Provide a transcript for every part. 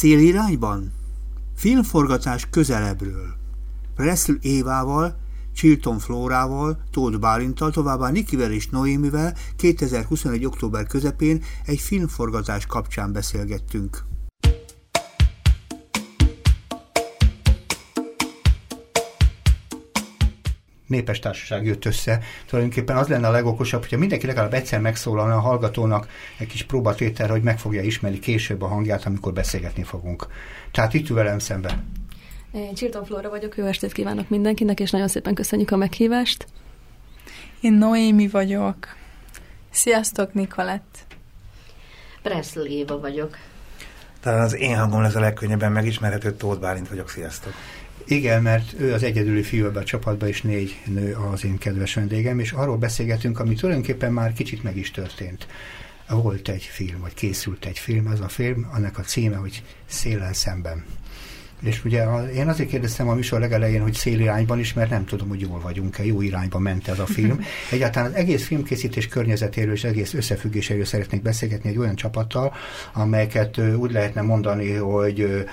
Szélirányban? Filmforgatás közelebbről. Presley Évával, Chilton Flórával, Tóth Bálintal, továbbá Nikivel és Noémivel 2021. október közepén egy filmforgatás kapcsán beszélgettünk. Népes társaság jött össze. Tulajdonképpen az lenne a legokosabb, hogyha mindenki legalább egyszer megszólalna a hallgatónak egy kis próbatételre, hogy meg fogja ismerni később a hangját, amikor beszélgetni fogunk. Tehát itt velem szemben. Én Csirton Flóra vagyok, jó estét kívánok mindenkinek, és nagyon szépen köszönjük a meghívást. Én Noémi vagyok. Sziasztok, Nikolett. Presley Éva vagyok. Talán az én hangom lesz a legkönnyebben megismerhető, Tóth Bálint vagyok, sziasztok. Igen, mert ő az egyedüli fiú ebben a csapatban, és négy nő az én kedves vendégem, és arról beszélgetünk, ami tulajdonképpen már kicsit meg is történt. Volt egy film, vagy készült egy film, az a film, annak a címe, hogy Széllel szemben. És ugye én azért kérdeztem a műsor legelején, hogy szélirányban is, mert nem tudom, hogy jól vagyunk-e, jó irányba ment ez a film. Egyáltalán az egész filmkészítés környezetéről és egész összefüggéséről szeretnék beszélgetni egy olyan csapattal, amelyeket úgy lehetne mondani, hogy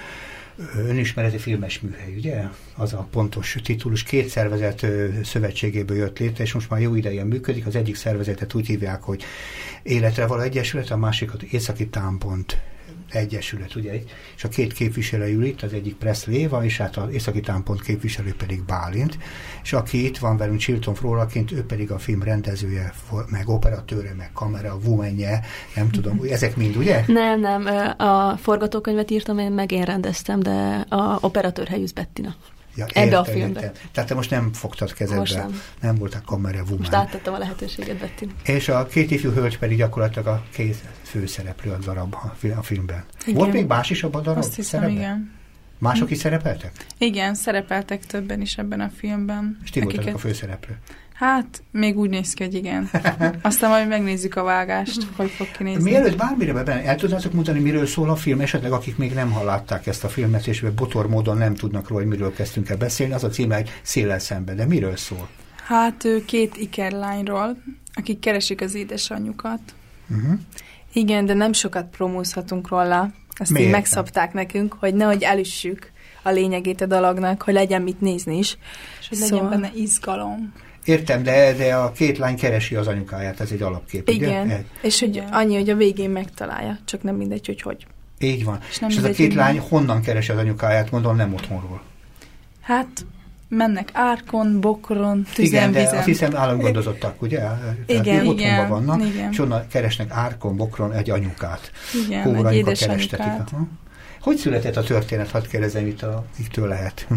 önismereti filmes műhely, ugye? Az a pontos titulus. Két szervezet szövetségéből jött létre, és most már jó ideje működik. Az egyik szervezetet úgy hívják, hogy Életre való egyesület, a másikat Északi Támpont Egyesület, ugye, és a két képviselő ül itt, az egyik Presley Éva, és hát az északi támpont képviselő pedig Bálint, és aki itt van velünk Chilton Flóraként, ő pedig a film rendezője, meg operatőre, meg kamera, vumenje, nem tudom, ezek mind, ugye? Nem, nem, a forgatókönyvet írtam én, meg én rendeztem, de a operatőr helyűz Bettina. Ja, Ebbe értem, a filmbe. Értem. Tehát te most nem fogtad kezedbe. Most nem. Nem voltál kamera woman. Most áttettem a lehetőséget, Betty. És a két ifjú hölgy pedig gyakorlatilag a két főszereplő a darab a filmben. Igen. Volt még más is abban a darab? Azt hiszem, igen. Mások is szerepeltek? Igen, szerepeltek többen is ebben a filmben. És ti voltatok a főszereplő? Hát, még úgy néz ki, hogy igen. Aztán majd megnézzük a vágást, hogy fog kinézni. Mielőtt bármire benne, el tudnátok mondani, miről szól a film, esetleg akik még nem hallották ezt a filmet, és botor módon nem tudnak róla, hogy miről kezdtünk el beszélni, az a címe egy széllel szembe, de miről szól? Hát két ikerlányról, akik keresik az édesanyjukat. Uh-huh. Igen, de nem sokat promózhatunk róla. Ezt Miért így megszabták nekünk, hogy nehogy elüssük a lényegét a dalagnak, hogy legyen mit nézni is. És hogy szóval... legyen benne izgalom. Értem, de, de a két lány keresi az anyukáját, ez egy alapkép, Igen, ugye? és hogy annyi, hogy a végén megtalálja, csak nem mindegy, hogy hogy. Így van. És, nem és ez a két lány honnan keresi az anyukáját, gondolom nem otthonról. Hát mennek árkon, bokron, tüzen, Igen, de vizen. azt hiszem államgondozottak, ugye? Tehát igen, igen, vannak, igen. és onnan keresnek árkon, bokron egy anyukát. Igen, Hóra egy édesanyukát. Hogy született a történet, hadd kérdezem itt, a, itt lehet.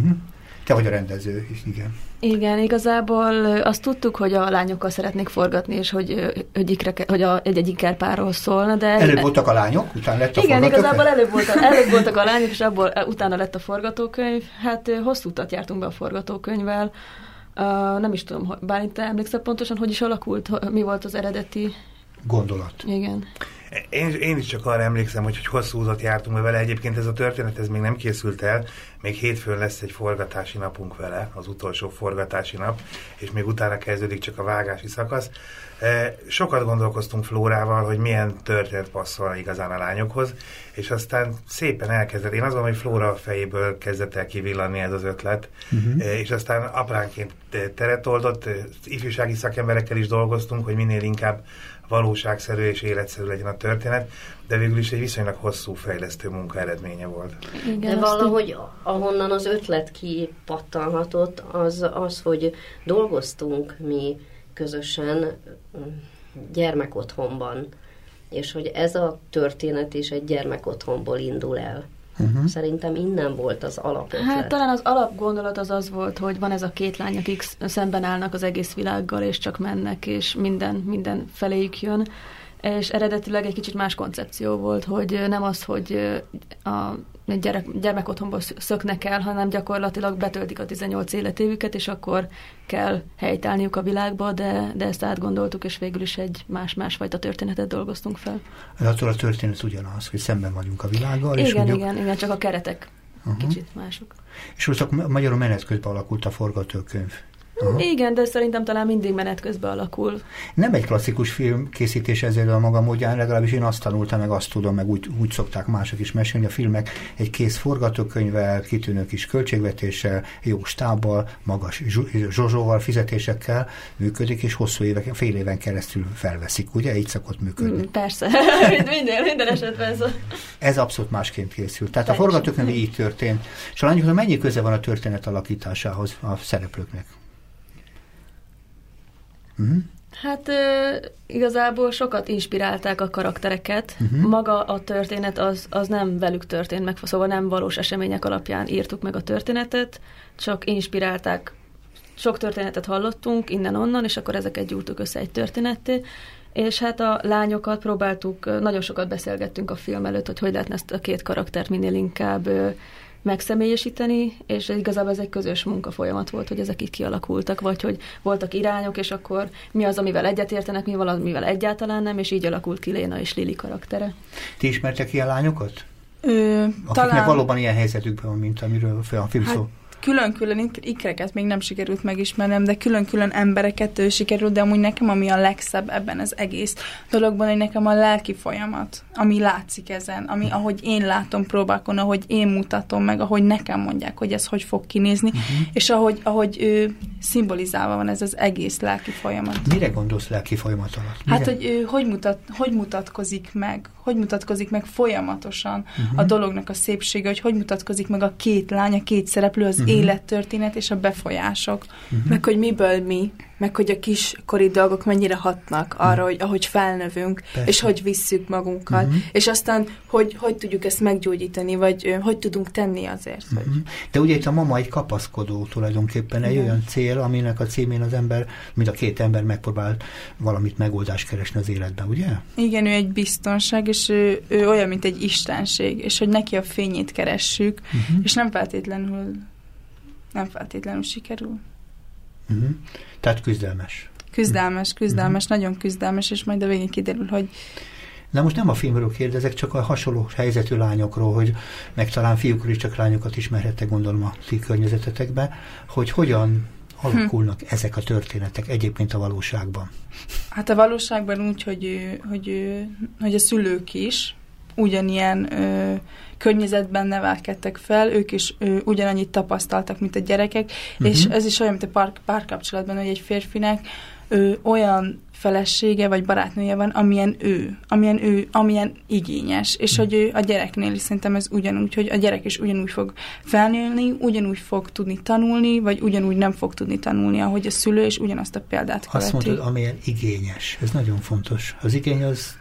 Te vagy a rendező is, igen. Igen, igazából azt tudtuk, hogy a lányokkal szeretnék forgatni, és hogy, hogy, ikre, hogy a, egy-egy ikerpárról szólna, de... Előbb voltak a lányok, utána lett a Igen, igazából előbb voltak, előbb voltak a lányok, és abból utána lett a forgatókönyv. Hát hosszú utat jártunk be a forgatókönyvvel. Uh, nem is tudom, bár te emlékszel pontosan, hogy is alakult, mi volt az eredeti gondolat. Igen. Én, én is csak arra emlékszem, hogy, hogy hosszú utat jártunk vele. Egyébként ez a történet ez még nem készült el. Még hétfőn lesz egy forgatási napunk vele, az utolsó forgatási nap, és még utána kezdődik csak a vágási szakasz. E, sokat gondolkoztunk Flórával, hogy milyen történet passzol igazán a lányokhoz, és aztán szépen elkezdett. Én azon, hogy Flóra fejéből kezdett el kivillanni ez az ötlet, uh-huh. és aztán apránként teret oldott, ifjúsági szakemberekkel is dolgoztunk, hogy minél inkább valóságszerű és életszerű legyen a történet, de végül is egy viszonylag hosszú fejlesztő munka eredménye volt. Igen, de valahogy ahonnan az ötlet kipattanhatott, az az, hogy dolgoztunk mi közösen mm, gyermekotthonban, és hogy ez a történet is egy gyermekotthonból indul el. Uh-huh. Szerintem innen volt az alapötlet. Hát talán az alapgondolat az az volt, hogy van ez a két lány, akik szemben állnak az egész világgal, és csak mennek, és minden, minden feléjük jön. És eredetileg egy kicsit más koncepció volt, hogy nem az, hogy a gyerek, gyermekotthonból szöknek el, hanem gyakorlatilag betöltik a 18 életévüket, és akkor kell helytállniuk a világba, de, de ezt átgondoltuk, és végül is egy más-másfajta történetet dolgoztunk fel. Attól a történet ugyanaz, hogy szemben vagyunk a világgal. Igen, és igen, igen, igen, csak a keretek uh-huh. kicsit mások. És most magyarul menet közben alakult a forgatókönyv. Aha. Igen, de szerintem talán mindig menet közben alakul. Nem egy klasszikus film készítés ezért a maga módján, legalábbis én azt tanultam, meg azt tudom, meg úgy, úgy szokták mások is mesélni. A filmek egy kész forgatókönyvvel, kitűnő kis költségvetéssel, jó stábbal, magas zsozsóval, fizetésekkel működik, és hosszú évek, fél éven keresztül felveszik, ugye? Így szokott működni. Mm, persze, minden, minden esetben ez. Ez abszolút másként készült. Tehát a forgatókönyv így történt. És lányoknak mennyi köze van a történet alakításához a szereplőknek? Uh-huh. Hát igazából sokat inspirálták a karaktereket. Uh-huh. Maga a történet az, az nem velük történt meg, szóval nem valós események alapján írtuk meg a történetet, csak inspirálták. Sok történetet hallottunk innen-onnan, és akkor ezeket gyúrtuk össze egy történetté. És hát a lányokat próbáltuk, nagyon sokat beszélgettünk a film előtt, hogy hogy lehetne ezt a két karaktert minél inkább megszemélyesíteni, és igazából ez egy közös munkafolyamat volt, hogy ezek így kialakultak, vagy hogy voltak irányok, és akkor mi az, amivel egyetértenek, mi az, amivel egyáltalán nem, és így alakult ki Léna és Lili karaktere. Ti ismertek ilyen lányokat? Ö, Akiknek talán... valóban ilyen helyzetükben van, mint amiről a film hát, szó külön-külön ikreket még nem sikerült megismernem, de külön-külön embereket ő sikerült, de amúgy nekem ami a legszebb ebben az egész dologban, hogy nekem a lelki folyamat, ami látszik ezen, ami ahogy én látom próbákon, ahogy én mutatom meg, ahogy nekem mondják, hogy ez hogy fog kinézni, uh-huh. és ahogy, ahogy ő szimbolizálva van ez az egész lelki folyamat. Mire gondolsz lelki folyamat alatt? Mire? Hát, hogy ő hogy, mutat, hogy mutatkozik meg, hogy mutatkozik meg folyamatosan uh-huh. a dolognak a szépsége, hogy hogy mutatkozik meg a két lány, a két szereplő, az uh-huh. élettörténet és a befolyások. Uh-huh. Meg hogy miből mi, meg hogy a kiskori dolgok mennyire hatnak arra, uh-huh. hogy ahogy felnövünk, Persze. és hogy visszük magunkat, uh-huh. és aztán hogy, hogy tudjuk ezt meggyógyítani, vagy hogy tudunk tenni azért. Uh-huh. Hogy... De ugye itt a mama egy kapaszkodó tulajdonképpen, egy olyan cél, aminek a címén az ember, mind a két ember megpróbál valamit megoldást keresni az életben, ugye? Igen, ő egy biztonság, és ő, ő olyan, mint egy istenség, és hogy neki a fényét keressük, uh-huh. és nem feltétlenül nem feltétlenül sikerül. Uh-huh. Tehát küzdelmes. Küzdelmes, küzdelmes, uh-huh. nagyon küzdelmes, és majd a végén kiderül, hogy Na most nem a filmről kérdezek, csak a hasonló helyzetű lányokról, hogy meg talán fiúkról is csak lányokat ismerhettek, gondolom a ti környezetetekben, hogy hogyan alakulnak hm. ezek a történetek egyébként a valóságban? Hát a valóságban úgy, hogy, hogy, hogy a szülők is ugyanilyen ö, környezetben nevelkedtek fel, ők is ö, ugyanannyit tapasztaltak, mint a gyerekek, uh-huh. és ez is olyan, mint a pár, párkapcsolatban, hogy egy férfinek ö, olyan felesége vagy barátnője van, amilyen ő, amilyen ő, amilyen igényes, és hogy ő a gyereknél is szerintem ez ugyanúgy, hogy a gyerek is ugyanúgy fog felnőni, ugyanúgy fog tudni tanulni, vagy ugyanúgy nem fog tudni tanulni, ahogy a szülő, és ugyanazt a példát követi. Azt mondod, amilyen igényes. Ez nagyon fontos. Az igény az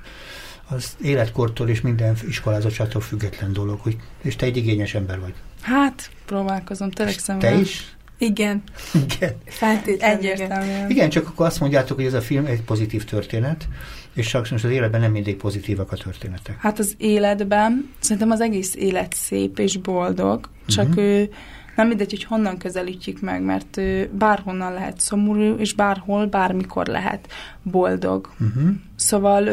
az életkortól és minden iskolázottságtól független dolog, hogy, és te egy igényes ember vagy. Hát, próbálkozom, törekszem. Te is? Igen. Igen. Feltétlenül. Egyértelműen. Igen, csak akkor azt mondjátok, hogy ez a film egy pozitív történet, és sajnos az életben nem mindig pozitívak a történetek. Hát az életben, szerintem az egész élet szép és boldog, csak uh-huh. ő nem mindegy, hogy honnan közelítjük meg, mert bárhonnan lehet szomorú, és bárhol, bármikor lehet boldog. Uh-huh. Szóval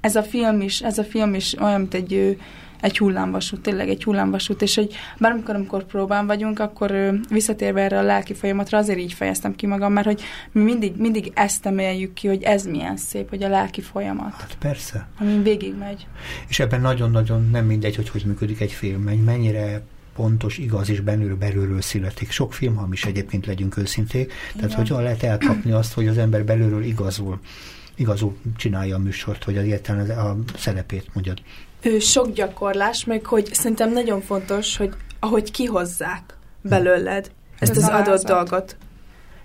ez a film is, ez a film is olyan, mint egy egy hullámvasút, tényleg egy hullámvasút, és hogy bármikor, amikor próbán vagyunk, akkor visszatérve erre a lelki folyamatra, azért így fejeztem ki magam, mert hogy mi mindig, mindig ezt emeljük ki, hogy ez milyen szép, hogy a lelki folyamat. Hát persze. Ami végig megy. És ebben nagyon-nagyon nem mindegy, hogy hogy működik egy film, mennyire pontos, igaz és belülről, belülről születik. Sok film hamis egyébként, legyünk őszinték. Tehát Igen. hogyan lehet elkapni azt, hogy az ember belülről igazul, igazul csinálja a műsort, hogy az értelme a szerepét mondjad. Ő sok gyakorlás, meg hogy szerintem nagyon fontos, hogy ahogy kihozzák belőled ezt az adott dolgot.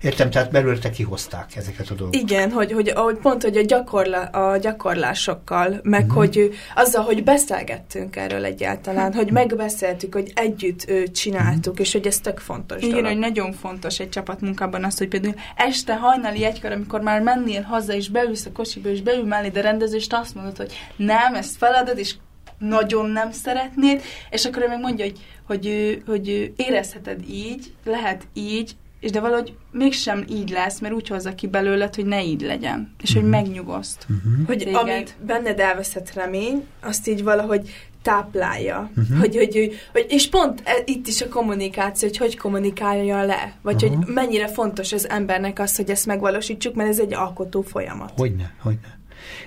Értem, tehát belőle kihozták ezeket a dolgokat. Igen, hogy, hogy, hogy pont, hogy a, gyakorla, a gyakorlásokkal, meg uh-huh. hogy azzal, hogy beszélgettünk erről egyáltalán, hogy megbeszéltük, hogy együtt ő, csináltuk, uh-huh. és hogy ez tök fontos Igen, dolog. hogy nagyon fontos egy csapatmunkában az, hogy például este hajnali egykor, amikor már mennél haza, és beülsz a kocsiba, és beül mellé a rendezést, azt mondod, hogy nem, ezt feladod, és nagyon nem szeretnéd, és akkor ő meg mondja, hogy, hogy, hogy érezheted így, lehet így, és de valahogy mégsem így lesz, mert úgy hozza ki belőled, hogy ne így legyen, és uh-huh. hogy mhm. megnyugaszt. Uh-huh. Hogy téged. amit benned elveszett remény, azt így valahogy táplálja. Uh-huh. Hogy, hogy, hogy, és pont e, itt is a kommunikáció, hogy hogy kommunikálja le, vagy uh-huh. hogy mennyire fontos az embernek az, hogy ezt megvalósítsuk, mert ez egy alkotó folyamat. Hogyne, hogyne.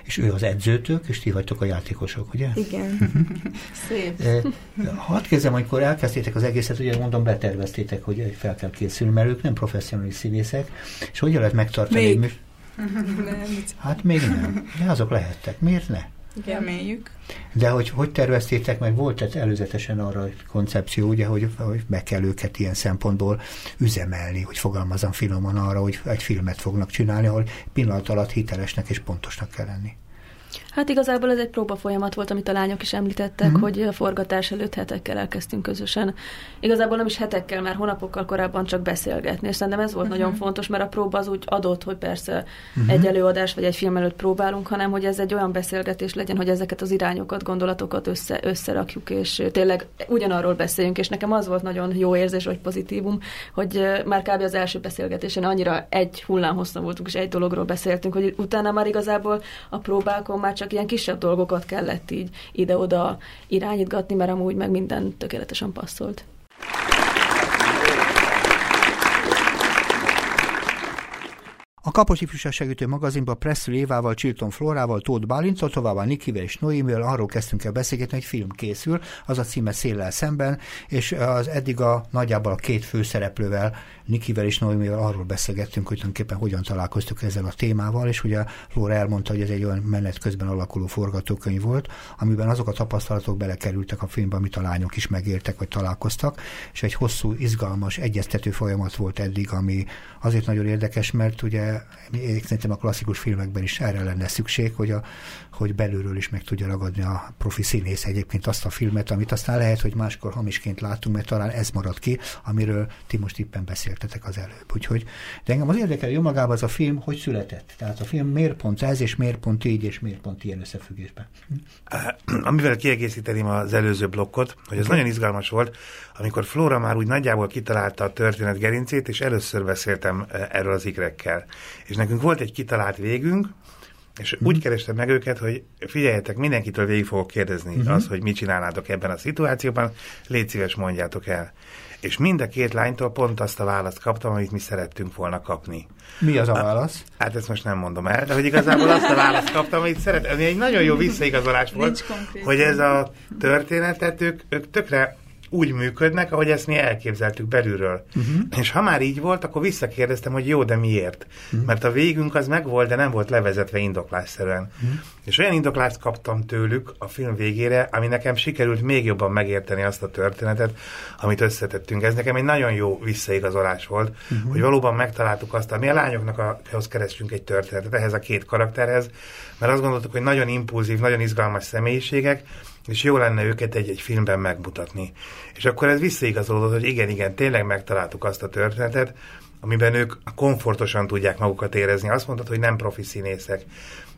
És ő az edzőtök, és ti vagytok a játékosok, ugye? Igen. Szép. Hadd kezdem, amikor elkezdtétek az egészet, ugye mondom, beterveztétek, hogy fel kell készülni, mert ők nem professzionális színészek, és hogyan lehet megtartani? Még. Hát még nem. De azok lehettek. Miért ne? Reméljük. De hogy hogy terveztétek meg, volt -e előzetesen arra koncepció, ugye, hogy, hogy meg kell őket ilyen szempontból üzemelni, hogy fogalmazom finoman arra, hogy egy filmet fognak csinálni, ahol pillanat alatt hitelesnek és pontosnak kell lenni. Hát igazából ez egy próba folyamat volt, amit a lányok is említettek, mm-hmm. hogy a forgatás előtt hetekkel elkezdtünk közösen. Igazából nem is hetekkel, már hónapokkal korábban csak beszélgetni, és szerintem ez volt mm-hmm. nagyon fontos, mert a próba az úgy adott, hogy persze mm-hmm. egy előadás vagy egy film előtt próbálunk, hanem hogy ez egy olyan beszélgetés legyen, hogy ezeket az irányokat, gondolatokat össze, összerakjuk, és tényleg ugyanarról beszéljünk, és nekem az volt nagyon jó érzés, vagy pozitívum, hogy már kb. az első beszélgetésen annyira egy hullám hosszú voltunk, és egy dologról beszéltünk, hogy utána már igazából a próbákon már csak ilyen kisebb dolgokat kellett így ide-oda irányítgatni, mert amúgy meg minden tökéletesen passzolt. A Kapos Ifjúság Segítő magazinban Presszül Évával, Csilton Flórával, Tóth Bálintal, továbbá Nikivel és Noémivel arról kezdtünk el beszélgetni, hogy film készül, az a címe Széllel szemben, és az eddig a nagyjából a két főszereplővel Nikivel és Noémivel arról beszélgettünk, hogy tulajdonképpen hogyan találkoztuk ezzel a témával, és ugye Flóra elmondta, hogy ez egy olyan menet közben alakuló forgatókönyv volt, amiben azok a tapasztalatok belekerültek a filmbe, amit a lányok is megértek, vagy találkoztak, és egy hosszú, izgalmas, egyeztető folyamat volt eddig, ami azért nagyon érdekes, mert ugye szerintem a klasszikus filmekben is erre lenne szükség, hogy, a, hogy belülről is meg tudja ragadni a profi színész egyébként azt a filmet, amit aztán lehet, hogy máskor hamisként látunk, mert talán ez marad ki, amiről ti most éppen beszél beszéltetek az előbb. Úgyhogy, de engem az érdekel jó magában az a film, hogy született. Tehát a film miért pont ez, és miért pont így, és miért pont ilyen összefüggésben. Amivel kiegészíteném az előző blokkot, hogy ez nagyon izgalmas volt, amikor Flora már úgy nagyjából kitalálta a történet gerincét, és először beszéltem erről az ikrekkel. És nekünk volt egy kitalált végünk, és uh-huh. úgy kerestem meg őket, hogy figyeljetek, mindenkitől végig fogok kérdezni uh-huh. azt, hogy mit csinálnátok ebben a szituációban, légy szíves, mondjátok el és mind a két lánytól pont azt a választ kaptam, amit mi szerettünk volna kapni. Mi az a válasz? A, hát ezt most nem mondom el, de hogy igazából azt a választ kaptam, amit szeret, ami egy nagyon jó visszaigazolás volt, hogy ez a történetet ők, ők tökre úgy működnek, ahogy ezt mi elképzeltük belülről. Uh-huh. És ha már így volt, akkor visszakérdeztem, hogy jó, de miért? Uh-huh. Mert a végünk az megvolt, de nem volt levezetve indoklásszerűen. Uh-huh. És olyan indoklást kaptam tőlük a film végére, ami nekem sikerült még jobban megérteni azt a történetet, amit összetettünk. Ez nekem egy nagyon jó visszaigazolás volt, uh-huh. hogy valóban megtaláltuk azt, ami a lányoknak a, ahhoz kerestünk egy történetet, ehhez a két karakterhez, mert azt gondoltuk, hogy nagyon impulzív, nagyon izgalmas személyiségek, és jó lenne őket egy-egy filmben megmutatni. És akkor ez visszaigazolódott, hogy igen, igen, tényleg megtaláltuk azt a történetet, amiben ők komfortosan tudják magukat érezni. Azt mondtad, hogy nem profi színészek.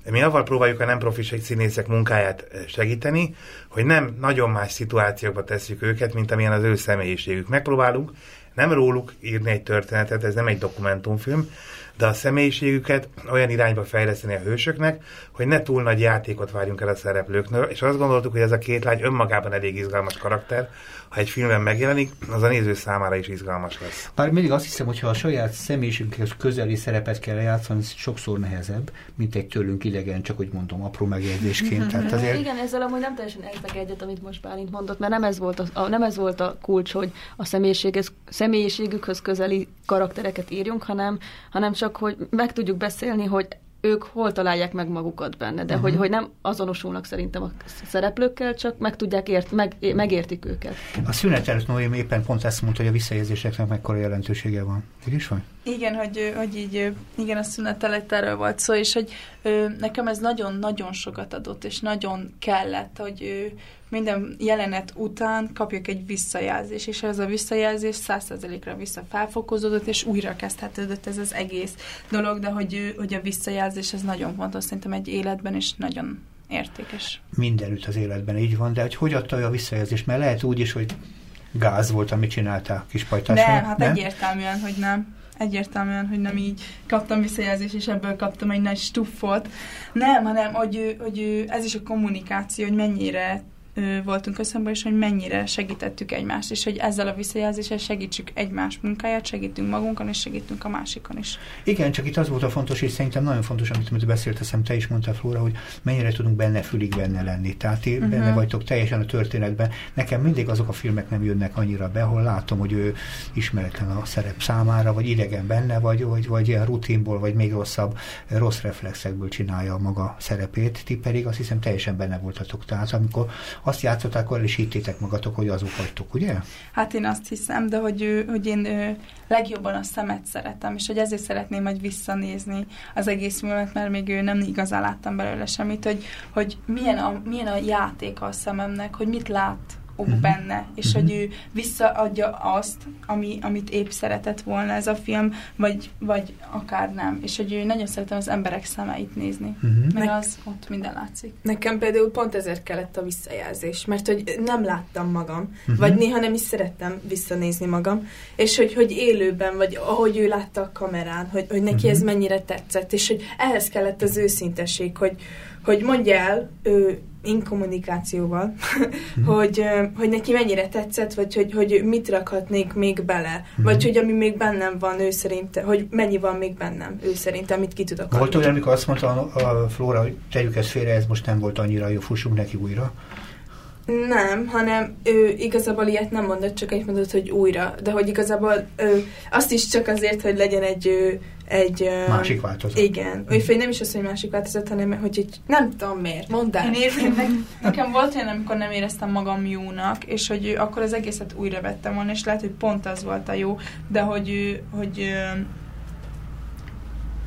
Mi avval próbáljuk a nem profi színészek munkáját eh, segíteni, hogy nem nagyon más szituációkba tesszük őket, mint amilyen az ő személyiségük. Megpróbálunk nem róluk írni egy történetet, ez nem egy dokumentumfilm, de a személyiségüket olyan irányba fejleszteni a hősöknek, hogy ne túl nagy játékot várjunk el a szereplőknől, és azt gondoltuk, hogy ez a két lány önmagában elég izgalmas karakter, ha egy filmben megjelenik, az a néző számára is izgalmas lesz. Bár mindig azt hiszem, hogy ha a saját személyiségünkhöz közeli szerepet kell játszani, ez sokszor nehezebb, mint egy tőlünk idegen, csak úgy mondom, apró megjegyzésként. Tehát azért... Igen, ezzel amúgy nem teljesen értek egyet, amit most Bálint mondott, mert nem ez volt a, a, nem ez volt a kulcs, hogy a személyiségükhöz közeli karaktereket írjunk, hanem, hanem csak, hogy meg tudjuk beszélni, hogy ők hol találják meg magukat benne, de uh-huh. hogy, hogy nem azonosulnak szerintem a szereplőkkel, csak meg tudják ért, meg, megértik őket. A szünet előtt Noémi éppen pont ezt mondta, hogy a visszajelzéseknek mekkora jelentősége van. Így is van? Igen, hogy, hogy így, igen, a szünet előtt erről volt szó, és hogy nekem ez nagyon-nagyon sokat adott, és nagyon kellett, hogy minden jelenet után kapjak egy visszajelzés, és ez a visszajelzés százszerzelékre vissza felfokozódott, és újra kezdhetődött ez az egész dolog, de hogy, hogy a visszajelzés ez nagyon fontos szerintem egy életben, és nagyon értékes. Mindenütt az életben így van, de hogy hogy adta a visszajelzés? Mert lehet úgy is, hogy gáz volt, amit csináltál kispajtás. Nem, hát nem? egyértelműen, hogy nem egyértelműen, hogy nem így kaptam visszajelzést, és ebből kaptam egy nagy stuffot. Nem, hanem, hogy, hogy ez is a kommunikáció, hogy mennyire voltunk összemben, és hogy mennyire segítettük egymást, és hogy ezzel a visszajelzéssel segítsük egymás munkáját, segítünk magunkon, és segítünk a másikon is. Igen, csak itt az volt a fontos, és szerintem nagyon fontos, amit, amit beszélt, hiszem te is mondtál, Flóra, hogy mennyire tudunk benne fülig benne lenni. Tehát ti uh-huh. benne vagytok teljesen a történetben. Nekem mindig azok a filmek nem jönnek annyira be, ahol látom, hogy ő ismeretlen a szerep számára, vagy idegen benne, vagy, vagy, vagy ilyen rutinból, vagy még rosszabb, rossz reflexekből csinálja a maga szerepét. Ti pedig azt hiszem teljesen benne voltatok. Tehát amikor azt játszották, akkor is hittétek magatok, hogy azok vagytok, ugye? Hát én azt hiszem, de hogy, hogy én legjobban a szemet szeretem, és hogy ezért szeretném majd visszanézni az egész filmet, mert még ő nem igazán láttam belőle semmit, hogy, hogy milyen, a, milyen a játék a szememnek, hogy mit lát uh-huh. benne, és uh-huh. hogy ő visszaadja azt, ami, amit épp szeretett volna ez a film, vagy, vagy akár nem. És hogy ő nagyon szeretem az emberek szemeit nézni, uh-huh. mert az ott minden látszik. Nekem például pont ezért kellett a visszajelzés, mert hogy nem láttam magam, uh-huh. vagy néha nem is szerettem visszanézni magam, és hogy, hogy élőben, vagy ahogy ő látta a kamerán, hogy, hogy neki uh-huh. ez mennyire tetszett, és hogy ehhez kellett az őszinteség, hogy, hogy mondja el, ő inkommunikációval, mm. hogy, hogy neki mennyire tetszett, vagy hogy, hogy mit rakhatnék még bele, mm. vagy hogy ami még bennem van ő szerint, hogy mennyi van még bennem ő szerint, amit ki tudok adni. Volt olyan, amikor azt mondta a Flóra, hogy tegyük ezt félre, ez most nem volt annyira jó, fussunk neki újra? Nem, hanem ő igazából ilyet nem mondott, csak egy mondott, hogy újra. De hogy igazából ő, azt is csak azért, hogy legyen egy ő, egy... Másik változat. Igen. Úgyhogy nem is az, hogy másik változat, hanem hogy egy, nem tudom miért, mondd el. Én érzem, nekem volt olyan, amikor nem éreztem magam jónak, és hogy akkor az egészet újra vettem volna, és lehet, hogy pont az volt a jó, de hogy, hogy,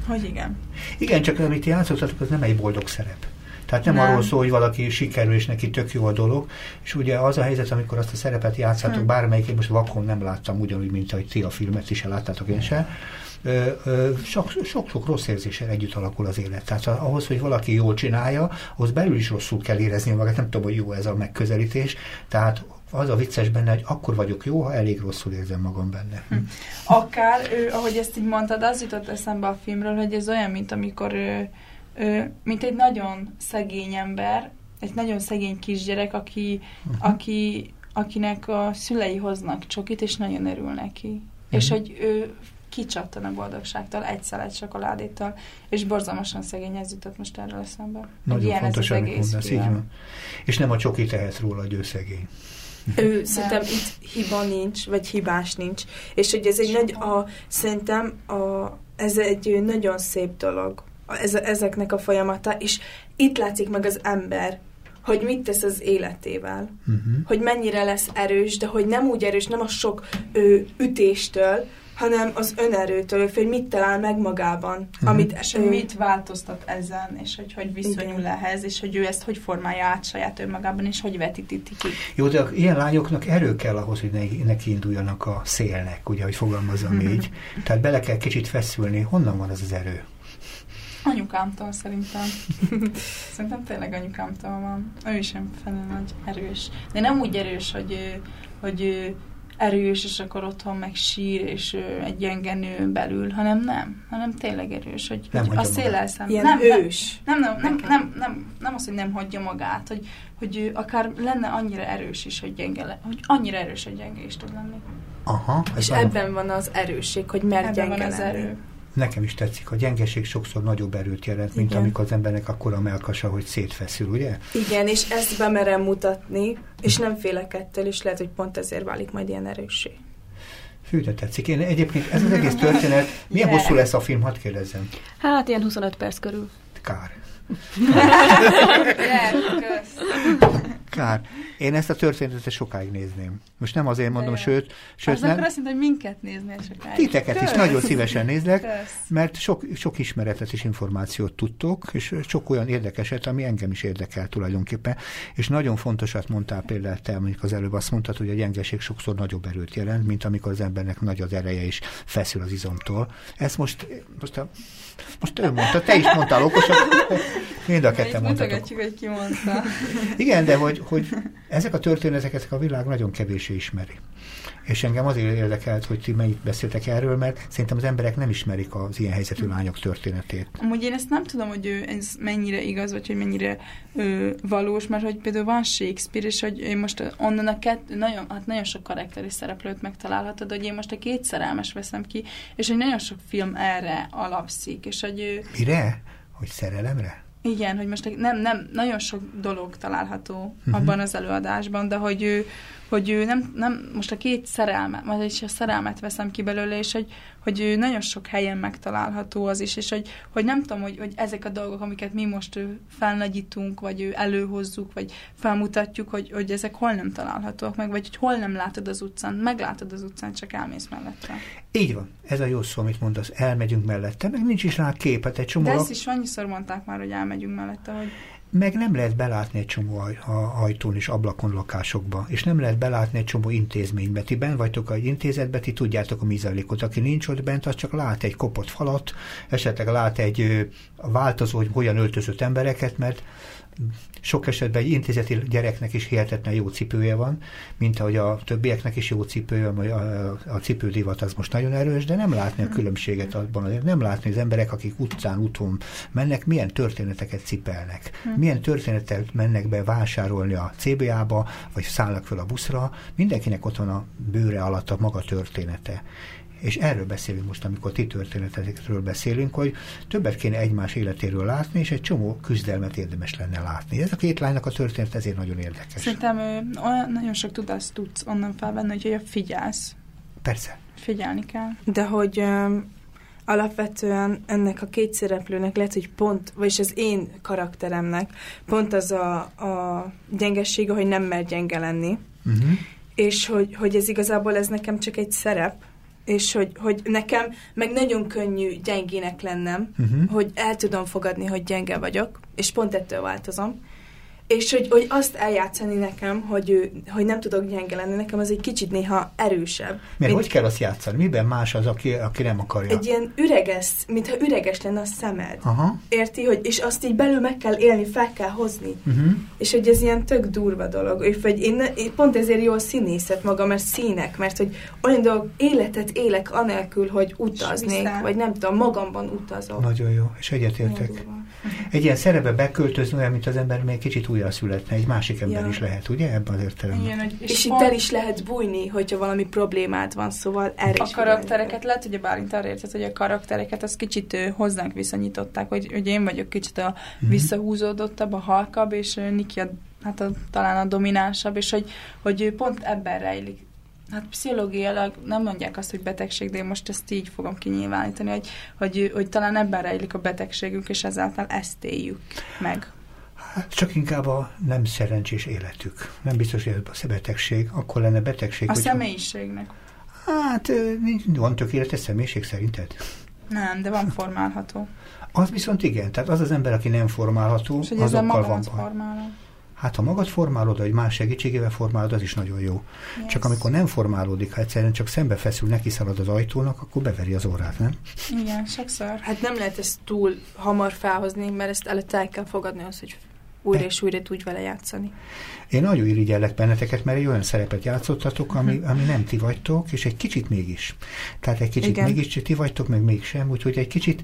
hogy igen. Igen, csak amit játszottatok, az nem egy boldog szerep. Tehát nem, nem arról szól, hogy valaki sikerül, és neki tök jó a dolog. És ugye az a helyzet, amikor azt a szerepet játszátok, hmm. bármelyik, én most vakon nem láttam ugyanúgy, mint ahogy ti a filmet is láttátok, én sem, sok-sok rossz érzéssel együtt alakul az élet. Tehát ahhoz, hogy valaki jól csinálja, ahhoz belül is rosszul kell érezni magát. Nem tudom, hogy jó ez a megközelítés. Tehát az a vicces benne, hogy akkor vagyok jó, ha elég rosszul érzem magam benne. Hm. Akár, ő, ahogy ezt így mondtad, az jutott eszembe a filmről, hogy ez olyan, mint amikor ő, mint egy nagyon szegény ember, egy nagyon szegény kisgyerek, aki, uh-huh. aki, akinek a szülei hoznak csokit, és nagyon örül neki. Uh-huh. És hogy ő kicsattan a boldogságtól, egy szelet csokoládétól, és borzalmasan szegény ez jutott most erről eszembe. Nagyon ilyen fontos, ez az egész mondasz, így van. És nem a csoki tehet róla, hogy ő szegény. Ő, szerintem itt hiba nincs, vagy hibás nincs. És hogy ez egy nagy, a, szerintem a, ez egy nagyon szép dolog, ez, ezeknek a folyamata, és itt látszik meg az ember, hogy mit tesz az életével, uh-huh. hogy mennyire lesz erős, de hogy nem úgy erős, nem a sok ő, ütéstől, hanem az önerőtől, hogy mit talál meg magában. Uh-huh. Amit, és ő... mit változtat ezen, és hogy hogy viszonyul Igen. ehhez, és hogy ő ezt hogy formálja át saját önmagában, és hogy vetíti ki. Jó, de ilyen lányoknak erő kell ahhoz, hogy neki, induljanak a szélnek, ugye, hogy fogalmazom így. Tehát bele kell kicsit feszülni. Honnan van az az erő? Anyukámtól szerintem. szerintem tényleg anyukámtól van. Ő is sem felül nagy erős. De nem úgy erős, hogy, hogy erős, és akkor otthon meg sír, és egy gyenge nő belül, hanem nem, hanem tényleg erős, hogy, nem hogy a széllel szem. Ilyen nem, ős. Nem, nem, nem, nem, nem, nem, az, hogy nem hagyja magát, hogy, hogy akár lenne annyira erős is, hogy gyenge le, hogy annyira erős, hogy gyenge is tud lenni. Aha. És ebben van az erősség, hogy mert gyenge van az erő nekem is tetszik, a gyengeség sokszor nagyobb erőt jelent, mint Igen. amikor az embernek akkor a melkasa, hogy szétfeszül, ugye? Igen, és ezt bemerem mutatni, és nem félek ettől, és lehet, hogy pont ezért válik majd ilyen erőssé. Fű, de tetszik. Én egyébként ez az egész történet, milyen hosszú lesz a film, hadd kérdezzem? Hát ilyen 25 perc körül. Kár. Kár. Én ezt a történetet sokáig nézném. Most nem azért mondom, De sőt... sőt az nem, akkor azt mondta, hogy minket néznél sokáig. Titeket Kösz. is nagyon szívesen nézlek, Kösz. mert sok, sok ismeretet és információt tudtok, és sok olyan érdekeset, ami engem is érdekel tulajdonképpen. És nagyon fontosat mondtál például te, mondjuk az előbb azt mondtad, hogy a gyengeség sokszor nagyobb erőt jelent, mint amikor az embernek nagy az ereje és feszül az izomtól. Ezt most, most, a, most ő mondta, te is mondtál okosan. Mind a ketten mondtatok. hogy ki mondta. Igen, de hogy hogy, hogy ezek a történeteket a világ nagyon kevésé ismeri. És engem azért érdekelt, hogy ti mennyit beszéltek erről, mert szerintem az emberek nem ismerik az ilyen helyzetű hm. lányok történetét. Amúgy én ezt nem tudom, hogy ez mennyire igaz, vagy hogy mennyire ö, valós, mert hogy például van Shakespeare, és hogy én most onnan a kettő, nagyon, hát nagyon sok karakteri szereplőt megtalálhatod, hogy én most a két szerelmes veszem ki, és hogy nagyon sok film erre alapszik, és hogy... Mire? Hogy szerelemre? Igen, hogy most nem, nem, nagyon sok dolog található uh-huh. abban az előadásban, de hogy ő, hogy ő nem, nem most a két szerelmet, vagy a szerelmet veszem ki belőle, és hogy, hogy ő nagyon sok helyen megtalálható az is, és hogy, hogy nem tudom, hogy, hogy ezek a dolgok, amiket mi most felnagyítunk, vagy ő előhozzuk, vagy felmutatjuk, hogy, hogy ezek hol nem találhatóak meg, vagy hogy hol nem látod az utcán, meglátod az utcán, csak elmész mellette. Így van, ez a jó szó, amit mondasz, elmegyünk mellette, meg nincs is rá képet, egy csomó... De ezt is annyiszor mondták már, hogy elmegyünk mellette, hogy meg nem lehet belátni egy csomó ajtón és ablakon lakásokba, és nem lehet belátni egy csomó intézménybe. Ti ben vagytok egy intézetbe, ti tudjátok a mi zajlékot. Aki nincs ott bent, az csak lát egy kopott falat, esetleg lát egy változó, hogy hogyan öltözött embereket, mert sok esetben egy intézeti gyereknek is hihetetlen jó cipője van, mint ahogy a többieknek is jó cipője, a, a cipődivat az most nagyon erős, de nem látni a különbséget abban, nem látni az emberek, akik utcán, úton mennek, milyen történeteket cipelnek, milyen történetet mennek be vásárolni a CBA-ba, vagy szállnak fel a buszra, mindenkinek ott van a bőre alatt a maga története. És erről beszélünk most, amikor ti történetekről beszélünk, hogy többet kéne egymás életéről látni, és egy csomó küzdelmet érdemes lenne látni. Ez a két lánynak a történet ezért nagyon érdekes. Szerintem olyan nagyon sok tudást tudsz onnan felvenni, hogy figyelsz. Persze. Figyelni kell. De hogy um, alapvetően ennek a két szereplőnek lehet, hogy pont, vagyis az én karakteremnek pont az a, a gyengessége, hogy nem mer gyenge lenni. Uh-huh. És hogy, hogy ez igazából ez nekem csak egy szerep, és hogy, hogy nekem meg nagyon könnyű gyengének lennem, uh-huh. hogy el tudom fogadni, hogy gyenge vagyok, és pont ettől változom. És hogy, hogy azt eljátszani nekem, hogy, ő, hogy nem tudok gyenge lenni, nekem az egy kicsit néha erősebb. Mert mint, hogy kell azt játszani? Miben más az, aki, aki nem akarja? Egy ilyen üreges, mintha üreges lenne a szemed. Aha. Érti? Hogy, és azt így belül meg kell élni, fel kell hozni. Uh-huh. És hogy ez ilyen tök durva dolog. És vagy én, én pont ezért jó a színészet maga, mert színek, mert hogy olyan dolog, életet élek anélkül, hogy utaznék, vagy nem tudom, magamban utazok. Nagyon jó, és egyetértek. Egy ilyen szerepe beköltözni olyan, mint az ember még kicsit újra születne, egy másik ember ja. is lehet, ugye, ebben az értelemben. Igen, és, és itt el is lehet bújni, hogyha valami problémád van, szóval erre A karaktereket lehet, hogy a Bálint arra érted, hogy a karaktereket az kicsit ő, hozzánk viszonyították, hogy, hogy én vagyok kicsit a mm-hmm. visszahúzódottabb, a halkabb, és Niki a, hát a, talán a dominánsabb, és hogy, hogy ő pont ebben rejlik Hát pszichológiailag nem mondják azt, hogy betegség, de én most ezt így fogom kinyilvánítani, hogy, hogy, hogy talán ebben rejlik a betegségünk, és ezáltal ezt éljük meg. Hát csak inkább a nem szerencsés életük. Nem biztos, hogy ez a betegség, akkor lenne betegség. A hogyha... személyiségnek. Hát van tökéletes személyiség szerinted? Nem, de van formálható. Az viszont igen, tehát az az ember, aki nem formálható, és hogy azokkal van. Formálom. Hát ha magad formálod, vagy más segítségével formálod, az is nagyon jó. Yes. Csak amikor nem formálódik, ha egyszerűen csak szembe feszül, neki szalad az ajtónak, akkor beveri az órát, nem? Igen, sokszor. Hát nem lehet ezt túl hamar felhozni, mert ezt előtte el kell fogadni az, hogy újra és újra tudj vele játszani. Én nagyon irigyellek benneteket, mert egy olyan szerepet játszottatok, ami, uh-huh. ami nem ti vagytok, és egy kicsit mégis. Tehát egy kicsit Igen. mégis ti vagytok, meg mégsem, úgyhogy egy kicsit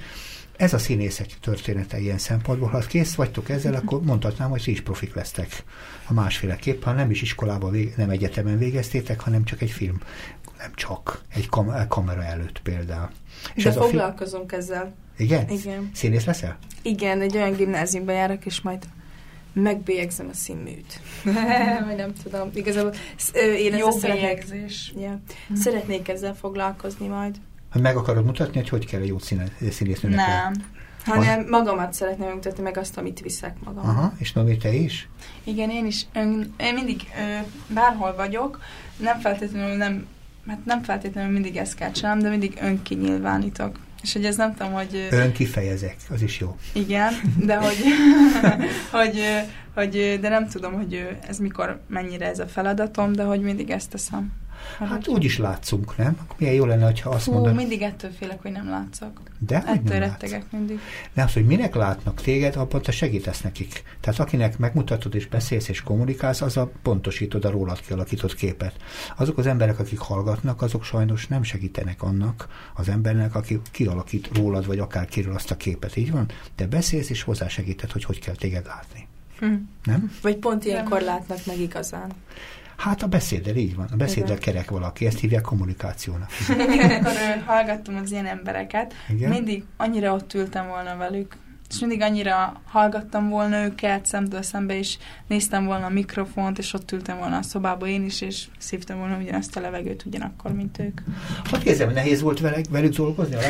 ez a színészek története ilyen szempontból. Ha kész vagytok ezzel, akkor mondhatnám, hogy ti is profik lesztek a másféleképp, ha nem is iskolában, vég, nem egyetemen végeztétek, hanem csak egy film. Nem csak, egy kam- kamera előtt például. És De ez foglalkozunk a film... ezzel. Igen? Igen. Színész leszel? Igen, egy olyan gimnáziumba járok, és majd megbélyegzem a színműt. Vagy nem tudom. Igazából én Jó bélyegzés. Ja. Hm. Szeretnék ezzel foglalkozni majd. Meg akarod mutatni, hogy hogy kell egy jó színésznőnek? Nem. Hanem magamat szeretném megmutatni, meg azt, amit viszek magam. Aha, és Nomi, te is? Igen, én is. Ön, én mindig ö, bárhol vagyok, nem feltétlenül nem, hát nem feltétlenül mindig ezt kell csinálnom, de mindig önkinyilvánítok. És hogy ez nem tudom, hogy... Önkifejezek, az is jó. Igen, de hogy, hogy, hogy, de nem tudom, hogy ez mikor, mennyire ez a feladatom, de hogy mindig ezt teszem. Hát, hát úgy is látszunk, nem? Milyen jó lenne, ha azt Hú, mondod. mindig ettől félek, hogy nem látszak. De ettől nem rettegek látsz. mindig. De az, hogy minek látnak téged, abban te segítesz nekik. Tehát akinek megmutatod és beszélsz és kommunikálsz, az a pontosítod a rólad kialakított képet. Azok az emberek, akik hallgatnak, azok sajnos nem segítenek annak az embernek, aki kialakít rólad, vagy akár kiről azt a képet. Így van? Te beszélsz és hozzásegíted, hogy hogy kell téged látni. Hm. Nem? Vagy pont ilyenkor látnak meg igazán. Hát a beszéddel így van. A beszéddel kerek valaki, ezt hívják kommunikációnak. Amikor hallgattam az ilyen embereket, Igen? mindig annyira ott ültem volna velük, és mindig annyira hallgattam volna őket szemtől szembe, és néztem volna a mikrofont, és ott ültem volna a szobába én is, és szívtam volna ugyanazt a levegőt ugyanakkor, mint ők. Hogy érzem, nehéz volt velük, velük dolgozni?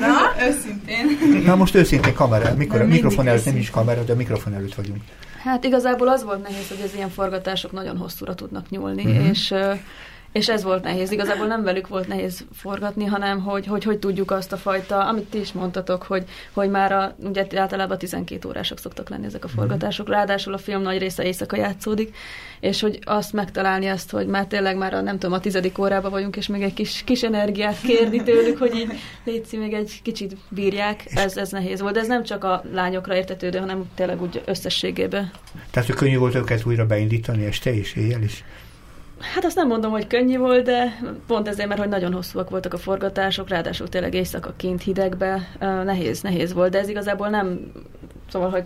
Na, őszintén. Na most őszintén kamera, mikor, mikrofon előtt nem is kamera, de mikrofon előtt vagyunk. Hát igazából az volt nehéz, hogy az ilyen forgatások nagyon hosszúra tudnak nyúlni, uh-huh. és és ez volt nehéz. Igazából nem velük volt nehéz forgatni, hanem hogy hogy, hogy tudjuk azt a fajta, amit ti is mondtatok, hogy, hogy már a, ugye általában 12 órások szoktak lenni ezek a mhm. forgatások, ráadásul a film nagy része éjszaka játszódik, és hogy azt megtalálni azt, hogy már tényleg már a, nem tudom, a tizedik órában vagyunk, és még egy kis, kis energiát kérni tőlük, hogy így létszi, még egy kicsit bírják, ez, ez nehéz volt. De ez nem csak a lányokra értetődő, hanem tényleg úgy összességében. Tehát, hogy könnyű volt őket újra beindítani este és éjjel is? Hát azt nem mondom, hogy könnyű volt, de pont ezért, mert hogy nagyon hosszúak voltak a forgatások, ráadásul tényleg éjszaka kint hidegbe, nehéz, nehéz volt, de ez igazából nem, szóval, hogy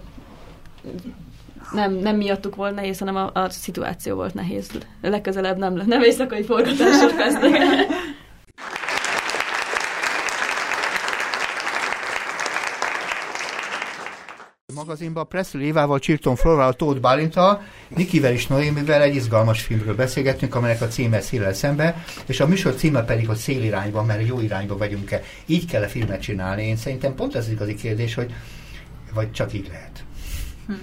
nem, nem miattuk volt nehéz, hanem a, a szituáció volt nehéz. Legközelebb nem, nem éjszakai forgatások lesznek. magazinban Presley Évával, Csirton Florával, Tóth Bálintal, Nikivel és Noémivel egy izgalmas filmről beszélgettünk, amelynek a címe Széllel szembe, és a műsor címe pedig a szélirányban, mert jó irányba vagyunk-e. Így kell a filmet csinálni. Én szerintem pont ez az igazi kérdés, hogy vagy csak így lehet. Hm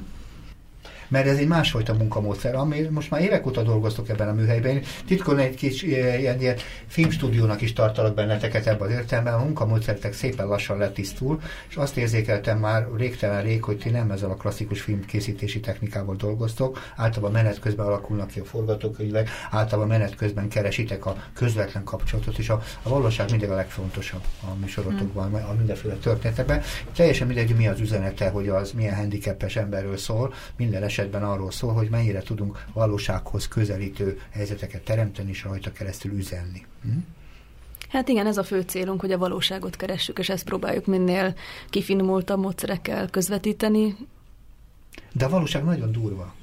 mert ez egy másfajta munkamódszer, ami most már évek óta dolgoztok ebben a műhelyben. Titkon egy kis ilyen, ilyen filmstúdiónak is tartalak benneteket ebben az értelemben, a munkamódszertek szépen lassan letisztul, és azt érzékeltem már régtelen rég, hogy ti nem ezzel a klasszikus filmkészítési technikával dolgoztok, általában menet közben alakulnak ki a forgatókönyvek, általában menet közben keresitek a közvetlen kapcsolatot, és a, a valóság mindig a legfontosabb a műsorotokban, a mindenféle történetekben. Teljesen mindegy, mi az üzenete, hogy az milyen handicapes emberről szól, minden esetben esetben arról szól, hogy mennyire tudunk valósághoz közelítő helyzeteket teremteni, és rajta keresztül üzenni. Hm? Hát igen, ez a fő célunk, hogy a valóságot keressük, és ezt próbáljuk minél kifinomultabb módszerekkel közvetíteni. De a valóság nagyon durva.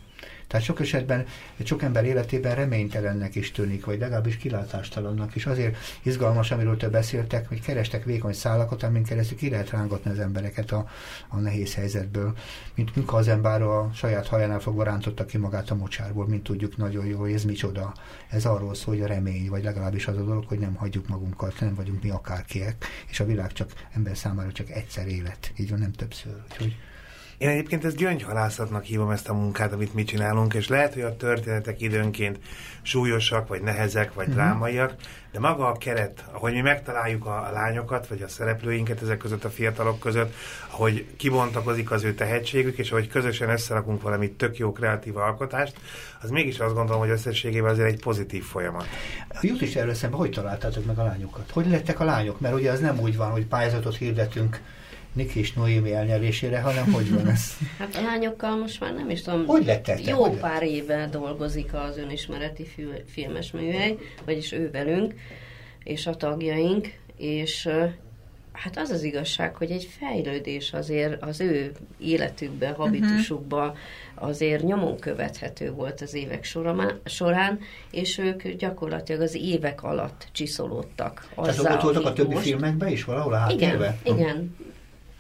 Tehát sok esetben sok ember életében reménytelennek is tűnik, vagy legalábbis kilátástalannak, és azért izgalmas, amiről te beszéltek, hogy kerestek vékony szálakat, amin keresztül ki lehet rángatni az embereket a, a nehéz helyzetből. Mint mikor az ember a saját hajánál fogva rántotta ki magát a mocsárból, mint tudjuk nagyon jó, hogy ez micsoda. Ez arról szól, hogy a remény, vagy legalábbis az a dolog, hogy nem hagyjuk magunkat, nem vagyunk mi akárkiek, és a világ csak ember számára csak egyszer élet, így van, nem többször. Úgyhogy én egyébként ezt gyöngyhalászatnak hívom ezt a munkát, amit mi csinálunk, és lehet, hogy a történetek időnként súlyosak, vagy nehezek, vagy uh-huh. drámaiak, de maga a keret, ahogy mi megtaláljuk a lányokat, vagy a szereplőinket ezek között a fiatalok között, ahogy kibontakozik az ő tehetségük, és ahogy közösen összerakunk valami tök jó kreatív alkotást, az mégis azt gondolom, hogy összességében azért egy pozitív folyamat. Jut is erről szemben, hogy találtátok meg a lányokat? Hogy lettek a lányok? Mert ugye az nem úgy van, hogy pályázatot hirdetünk Niki és Noémi elnyerésére, hanem hogy van ez? Hát a lányokkal most már nem is tudom, hogy lettek jó hogy pár éve dolgozik az önismereti filmes műhely, vagyis ő velünk, és a tagjaink, és hát az az igazság, hogy egy fejlődés azért az ő életükben, habitusukban azért nyomon követhető volt az évek során, és ők gyakorlatilag az évek alatt csiszolódtak. Tehát ott voltak a többi most... filmekben is valahol a háttérben? Igen, igen.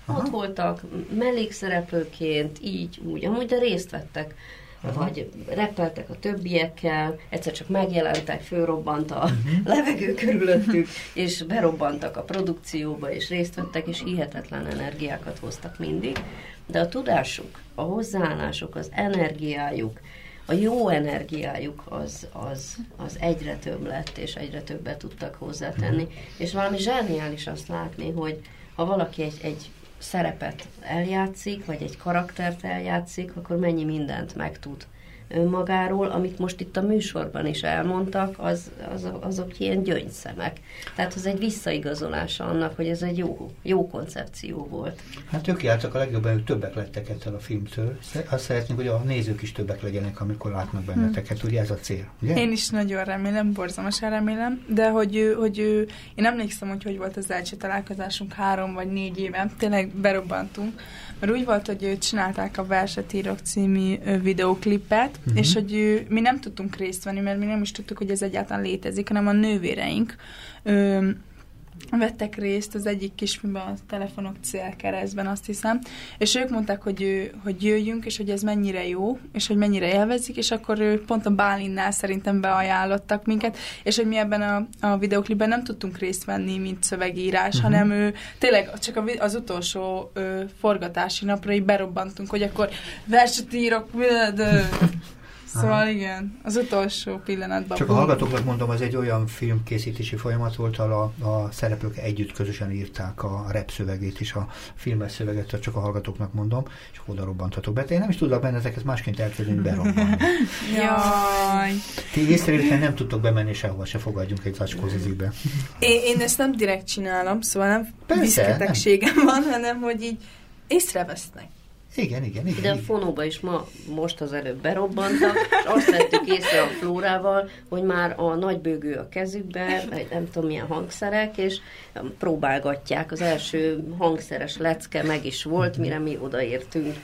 Aha. Ott voltak mellékszereplőként, így, úgy, amúgy, de részt vettek. Aha. vagy repeltek a többiekkel, egyszer csak megjelentek, fölrobbant a uh-huh. levegő körülöttük, és berobbantak a produkcióba, és részt vettek, és hihetetlen energiákat hoztak mindig. De a tudásuk, a hozzáállásuk, az energiájuk, a jó energiájuk az, az, az egyre több lett, és egyre többet tudtak hozzátenni. Uh-huh. És valami zseniális azt látni, hogy ha valaki egy, egy szerepet eljátszik, vagy egy karaktert eljátszik, akkor mennyi mindent meg tud magáról, amit most itt a műsorban is elmondtak, az, az, azok ilyen gyöngyszemek. Tehát az egy visszaigazolása annak, hogy ez egy jó, jó koncepció volt. Hát ők jártak a legjobban, hogy többek lettek ettől a filmtől. Azt szeretnénk, hogy a nézők is többek legyenek, amikor látnak benneteket. Ugye ez a cél? Ugye? Én is nagyon remélem, borzalmasan remélem, de hogy, hogy én emlékszem, hogy hogy volt az első találkozásunk három vagy négy éve. Tényleg berobbantunk mert úgy volt, hogy csinálták a Versetírok című videóklipet, uh-huh. és hogy mi nem tudtunk részt venni, mert mi nem is tudtuk, hogy ez egyáltalán létezik, hanem a nővéreink vettek részt az egyik kisfilmben, a telefonok célkeresztben, azt hiszem, és ők mondták, hogy, hogy jöjjünk, és hogy ez mennyire jó, és hogy mennyire élvezik, és akkor ő pont a Bálinnál szerintem beajánlottak minket, és hogy mi ebben a, a videoklipben nem tudtunk részt venni, mint szövegírás, uh-huh. hanem ő tényleg csak az utolsó ö, forgatási napra így berobbantunk, hogy akkor verset írok, Szóval Aha. igen, az utolsó pillanatban. Csak a hallgatóknak mondom, az egy olyan filmkészítési folyamat volt, ahol a, a szereplők együtt közösen írták a rep szövegét is, a filmes szöveget, csak a hallgatóknak mondom, és oda robbanthatok be. én nem is tudok benneteket másként elkezdeni berobbanni. Jaj. Ti észrevétlen nem tudtok bemenni sehova, se fogadjunk egy zacskó zizikbe. Én, én ezt nem direkt csinálom, szóval nem viszketegségem van, hanem hogy így észrevesznek. Igen, igen, igen. De a fonóba is ma, most az előbb berobbantak, és azt vettük észre a flórával, hogy már a nagybőgő a kezükbe, vagy nem tudom milyen hangszerek, és próbálgatják. Az első hangszeres lecke meg is volt, mire mi odaértünk.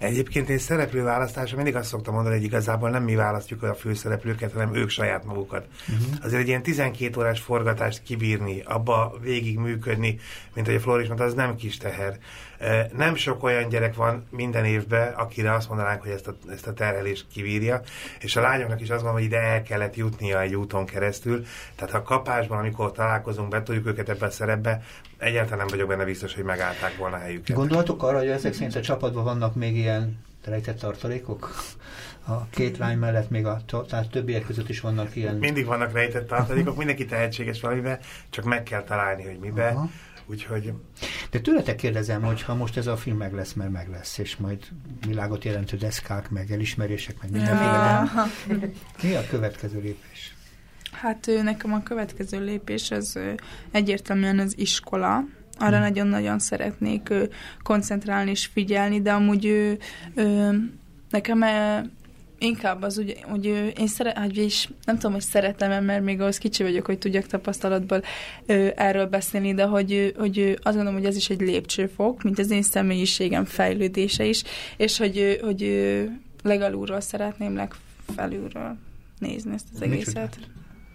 Egyébként én szereplőválasztásra mindig azt szoktam mondani, hogy igazából nem mi választjuk a főszereplőket, hanem ők saját magukat. Uh-huh. Azért egy ilyen 12 órás forgatást kibírni, abba végig működni, mint hogy a Floris mondta, az nem kis teher. Nem sok olyan gyerek van minden évben, akire azt mondanánk, hogy ezt a, ezt a terhelést kivírja, és a lányoknak is azt gondolom, hogy ide el kellett jutnia egy úton keresztül. Tehát ha kapásban, amikor találkozunk, betoljuk őket ebbe a szerepbe, egyáltalán nem vagyok benne biztos, hogy megállták volna a helyüket. Gondoltok arra, hogy ezek szerint a csapatban vannak még ilyen rejtett tartalékok? A két lány mellett még a tehát többiek között is vannak ilyen... Mindig vannak rejtett tartalékok, mindenki tehetséges valamiben, csak meg kell találni, hogy mibe. Aha. Úgyhogy... De tőletek kérdezem, hogy ha most ez a film meg lesz, mert meg lesz, és majd világot jelentő deszkák, meg elismerések, meg mindenféle. Ja. Mi a következő lépés? Hát nekem a következő lépés az egyértelműen az iskola. Arra hmm. nagyon-nagyon szeretnék koncentrálni és figyelni, de amúgy nekem inkább az, úgy, hogy én szeret, hogy is, nem tudom, hogy szeretem mert még ahhoz kicsi vagyok, hogy tudjak tapasztalatból ö, erről beszélni, de hogy, hogy azt gondolom, hogy ez is egy lépcsőfok, mint az én személyiségem fejlődése is, és hogy, hogy legalulról szeretném legfelülről nézni ezt az egészet.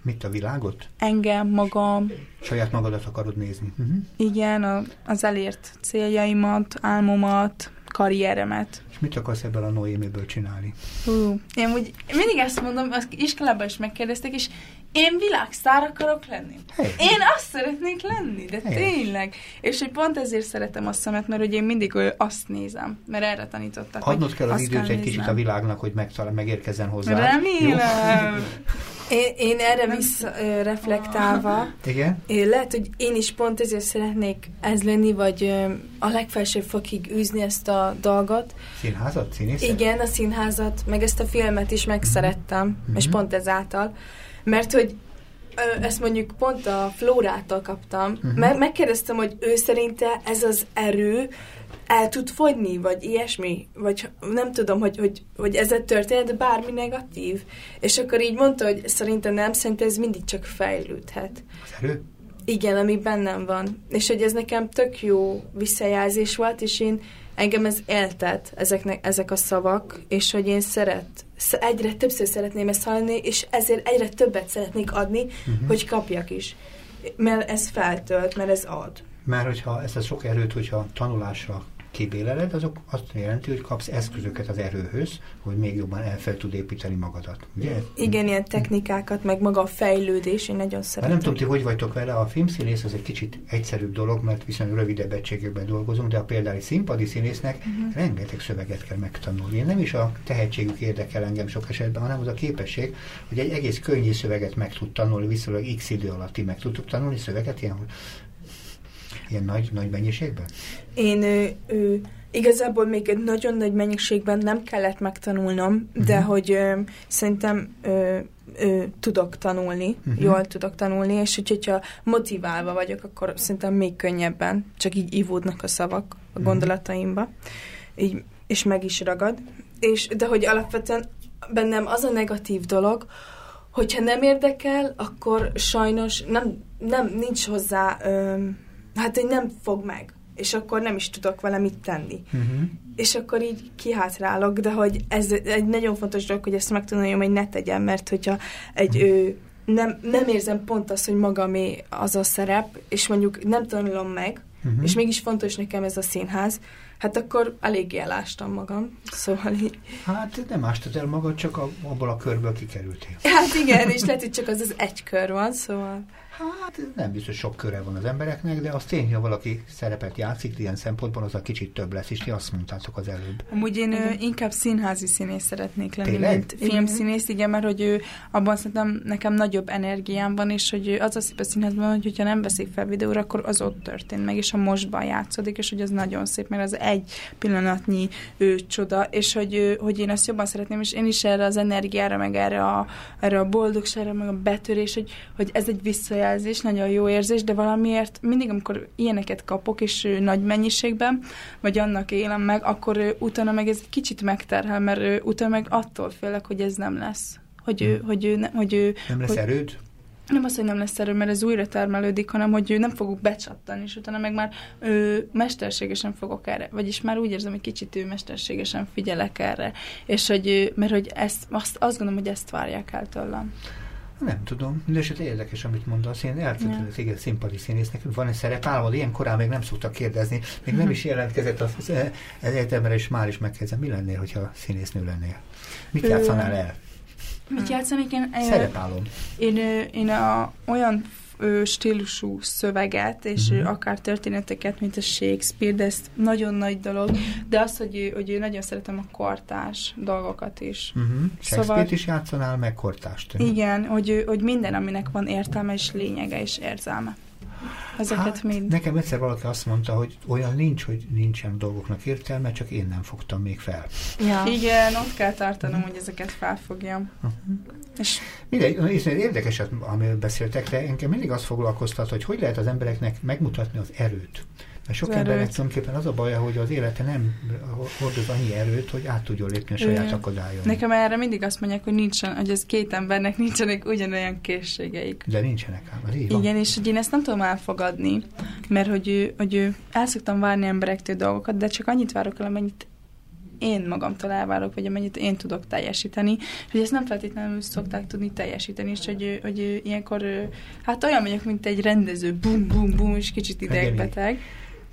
Mit a világot? Engem, magam. Saját magadat akarod nézni. Uh-huh. Igen, a, az elért céljaimat, álmomat, karrieremet. És mit akarsz ebből a Noémiből csinálni? Hú, én úgy mindig ezt mondom, az iskolában is megkérdeztek, és én világsztár akarok lenni. Hey. Én azt szeretnék lenni, de Helyes. tényleg. És hogy pont ezért szeretem a szemet, mert hogy én mindig azt nézem, mert erre tanítottak. Adnod kell az időt egy kicsit a világnak, hogy megtalál, megérkezzen hozzá. Remélem. Én, én erre visszareflektálva, Igen? Én lehet, hogy én is pont ezért szeretnék ez lenni, vagy a legfelsőbb fokig űzni ezt a dolgot. Színházat? Színészet? Igen, a színházat, meg ezt a filmet is megszerettem, mm-hmm. és pont ezáltal. Mert hogy ezt mondjuk pont a Flórától kaptam, uh-huh. mert megkérdeztem, hogy ő szerinte ez az erő el tud fogyni, vagy ilyesmi, vagy nem tudom, hogy, hogy, hogy ez a történet bármi negatív. És akkor így mondta, hogy szerintem nem, szerintem ez mindig csak fejlődhet. Az erő? Igen, ami bennem van. És hogy ez nekem tök jó visszajelzés volt, és én engem ez eltett, ezeknek, ezek a szavak, és hogy én szeret, egyre többször szeretném ezt hallani, és ezért egyre többet szeretnék adni, uh-huh. hogy kapjak is. Mert ez feltölt, mert ez ad. Mert hogyha ezt a sok erőt, hogyha tanulásra kibéleled, azok azt jelenti, hogy kapsz eszközöket az erőhöz, hogy még jobban el fel tud építeni magadat. Ugye? Igen, ilyen technikákat, meg maga a fejlődés, én nagyon szeretem. Nem tudom, ti hogy vagytok vele, a filmszínész az egy kicsit egyszerűbb dolog, mert viszonylag rövidebb egységekben dolgozunk, de a például egy színpadi színésznek uh-huh. rengeteg szöveget kell megtanulni. Nem is a tehetségük érdekel engem sok esetben, hanem az a képesség, hogy egy egész könnyű szöveget meg tud tanulni, viszonylag x idő alatt ti meg tudtuk tanulni szöveget, ilyen, Ilyen nagy, nagy mennyiségben? Én ö, ö, igazából még egy nagyon nagy mennyiségben nem kellett megtanulnom, uh-huh. de hogy ö, szerintem ö, ö, tudok tanulni, uh-huh. jól tudok tanulni, és úgy, hogyha motiválva vagyok, akkor szerintem még könnyebben, csak így ivódnak a szavak a uh-huh. gondolataimba, így, és meg is ragad. És, de hogy alapvetően bennem az a negatív dolog, hogyha nem érdekel, akkor sajnos nem, nem nincs hozzá, ö, hát hogy nem fog meg, és akkor nem is tudok vele mit tenni. Uh-huh. És akkor így kihátrálok, de hogy ez egy nagyon fontos dolog, hogy ezt megtanuljam, hogy ne tegyem, mert hogyha egy ő, nem, nem érzem pont azt, hogy magamé az a szerep, és mondjuk nem tanulom meg, uh-huh. és mégis fontos nekem ez a színház, hát akkor eléggé elástam magam, szóval így... Hát nem ástad el magad, csak abból a körből kikerültél. Hát igen, és lehet, hogy csak az az egy kör van, szóval... Hát nem biztos sok köre van az embereknek, de az tény, ha valaki szerepet játszik ilyen szempontból, az a kicsit több lesz, és ti azt mondtátok az előbb. Amúgy én igen. inkább színházi színész szeretnék lenni, Tényleg? mint filmszínész, igen, mert hogy ő, abban szerintem nekem nagyobb energiám van, és hogy az a szép a színházban, hogy hogyha nem veszik fel videóra, akkor az ott történt meg, és a mostban játszódik, és hogy az nagyon szép, mert az egy pillanatnyi ő csoda, és hogy, hogy én ezt jobban szeretném, és én is erre az energiára, meg erre a, erre a boldogságra, meg a betörés, hogy, hogy ez egy visszajelzés visszajelzés, nagyon jó érzés, de valamiért mindig, amikor ilyeneket kapok, és nagy mennyiségben, vagy annak élem meg, akkor utána meg ez egy kicsit megterhel, mert utána meg attól félek, hogy ez nem lesz. Hogy ő, hmm. hogy ő, ne, hogy ő nem lesz hogy, erőd? Nem az, hogy nem lesz erő, mert ez újra termelődik, hanem hogy ő nem fogok becsattani, és utána meg már ő, mesterségesen fogok erre, vagyis már úgy érzem, hogy kicsit ő mesterségesen figyelek erre, és hogy, mert hogy ezt, azt, azt gondolom, hogy ezt várják el tőlem. Nem tudom, de eset érdekes, amit mondasz. Én eltettem téged színpadi színésznek, van egy szerep, álmod, ilyen korán még nem szoktak kérdezni, még nem is jelentkezett az egyetemre, és már is megkezdem. Mi lennél, hogyha színésznő lennél? Mit játszanál el? Mit játszanék én? Szerepálom. Én, én a, olyan stílusú szöveget, és uh-huh. akár történeteket, mint a Shakespeare, de ez nagyon nagy dolog, de az, hogy, ő, hogy ő nagyon szeretem a kortás dolgokat is. Uh-huh. Shakespeare-t szóval, is játszanál, meg kortást. Igen, hogy, hogy minden, aminek van értelme és lényege és érzelme. Ezeket hát, mind. Nekem egyszer valaki azt mondta, hogy olyan nincs, hogy nincsen dolgoknak értelme, csak én nem fogtam még fel. Ja. Igen, ott kell tartanom, uh-huh. hogy ezeket felfogjam. Uh-huh. És Mindegy, és érdekes, amiről beszéltek, de engem mindig azt foglalkoztat, hogy hogy lehet az embereknek megmutatni az erőt. Mert sok embernek tulajdonképpen az a baja, hogy az élete nem hordoz annyi erőt, hogy át tudjon lépni a saját akadályon. Nekem erre mindig azt mondják, hogy nincsen, hogy ez két embernek nincsenek ugyanolyan készségeik. De nincsenek ám, az így van. Igen, és hogy én ezt nem tudom elfogadni, mert hogy, ő, hogy ő, el szoktam várni emberektől dolgokat, de csak annyit várok el, amennyit én magamtól elvárok, vagy amennyit én tudok teljesíteni, hogy ezt nem feltétlenül szokták tudni teljesíteni, és hogy, hogy ilyenkor, hát olyan vagyok, mint egy rendező, bum, bum, bum, és kicsit idegbeteg.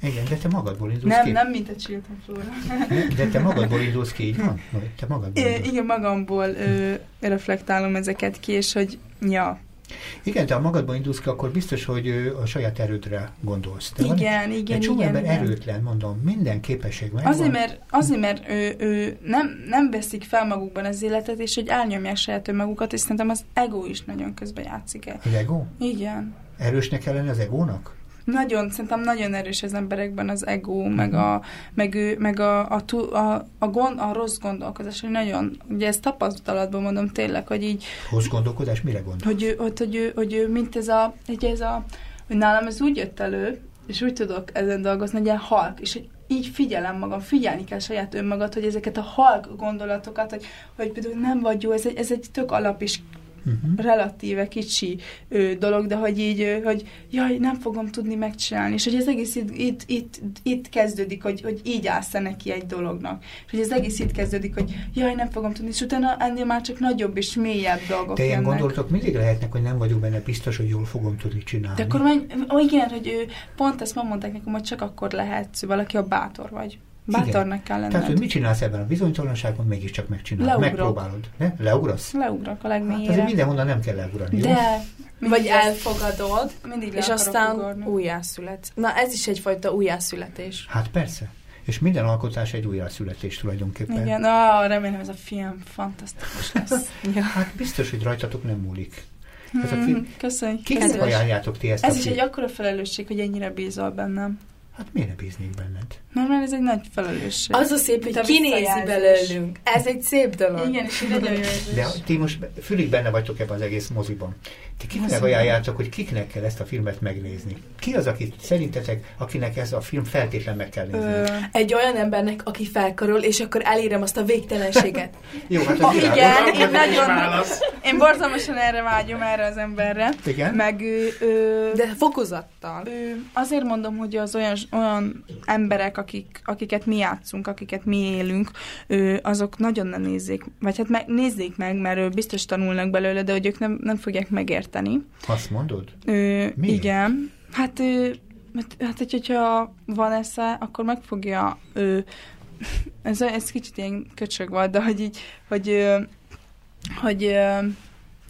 Igen, de te magadból indulsz nem, ki. Nem, mint a Chilton Flora. de te magadból indulsz ki, így van? Te magadból. Igen, magamból ö, reflektálom ezeket ki, és hogy ja, igen, te a magadban indulsz ki, akkor biztos, hogy a saját erődre gondolsz. De igen, van, igen, igen. ember igen. erőtlen, mondom, minden képesség megvan. Azért, mert, azért, mert ő, ő nem, nem veszik fel magukban az életet, és hogy elnyomják saját önmagukat, és szerintem az ego is nagyon közbe játszik el. Az ego? Igen. Erősnek kell lenni az egónak? Nagyon, szerintem nagyon erős az emberekben az ego, meg, a, meg, ő, meg a, a, a, a, gond, a rossz gondolkodás, hogy nagyon, ugye ezt tapasztalatban mondom tényleg, hogy így... Rossz gondolkodás, mire gondol? Hogy, hogy, hogy, hogy, hogy mint ez a, hogy ez a, hogy nálam ez úgy jött elő, és úgy tudok ezen dolgozni, hogy ilyen halk, és hogy így figyelem magam, figyelni kell saját önmagad, hogy ezeket a halk gondolatokat, hogy, hogy például nem vagy jó, ez egy, ez egy tök alap és uh-huh. relatíve kicsi ö, dolog, de hogy így, ö, hogy jaj, nem fogom tudni megcsinálni, és hogy az egész itt, itt, itt, itt kezdődik, hogy, hogy így állsz neki egy dolognak, és hogy az egész itt kezdődik, hogy jaj, nem fogom tudni, és utána ennél már csak nagyobb és mélyebb dolgok De ilyen gondolatok mindig lehetnek, hogy nem vagyok benne biztos, hogy jól fogom tudni csinálni. De akkor menj, ó, igen, hogy ő, pont ezt ma mondták nekem, hogy csak akkor lehet valaki, a bátor vagy. Bátornak kell lenned. Tehát, hogy mit csinálsz ebben a bizonytalanságban, mégiscsak megcsinálod. Leugrok. Megpróbálod. Ne? Leugrasz? Leugrok a legmélyére. Hát azért mindenhonnan nem kell leugrani. De, jó? vagy elfogadod, mindig és aztán újjászületsz. Na ez is egyfajta újjászületés. Hát persze. És minden alkotás egy újjászületés tulajdonképpen. Igen, ah, remélem ez a film fantasztikus lesz. ja. Hát biztos, hogy rajtatok nem múlik. Ez a film... Köszönjük. Kiknek ajánljátok ti ezt Ez is egy akkora felelősség, hogy ennyire bízol bennem. Hát miért ne bíznék benned? Mert, mert ez egy nagy felelősség. Az a szép, hogy kinézi belőlünk. Ez egy szép dolog. Igen, és nagyon jó De ti most fülig benne vagytok ebben az egész moziban. Ti kiknek ajánljátok, hogy kiknek kell ezt a filmet megnézni? Ki az, aki szerintetek, akinek ez a film feltétlen meg kell nézni? Ö... Egy olyan embernek, aki felkarol, és akkor elérem azt a végtelenséget. Jó, hát az Igen, én nagyon... Én borzalmasan erre vágyom, erre az emberre. Igen? Meg... Ö, De fokozattal. Ö, azért mondom, hogy az olyan, olyan emberek, akik, akiket mi játszunk, akiket mi élünk, ö, azok nagyon nem nézzék, vagy hát me, nézzék meg, mert biztos tanulnak belőle, de hogy ők nem, nem fogják megérteni. Azt mondod? Ö, Igen. Hát, ö, hát, hát hogyha van esze, akkor meg fogja ő, ez, ez kicsit ilyen köcsög volt, de hogy így, hogy, hogy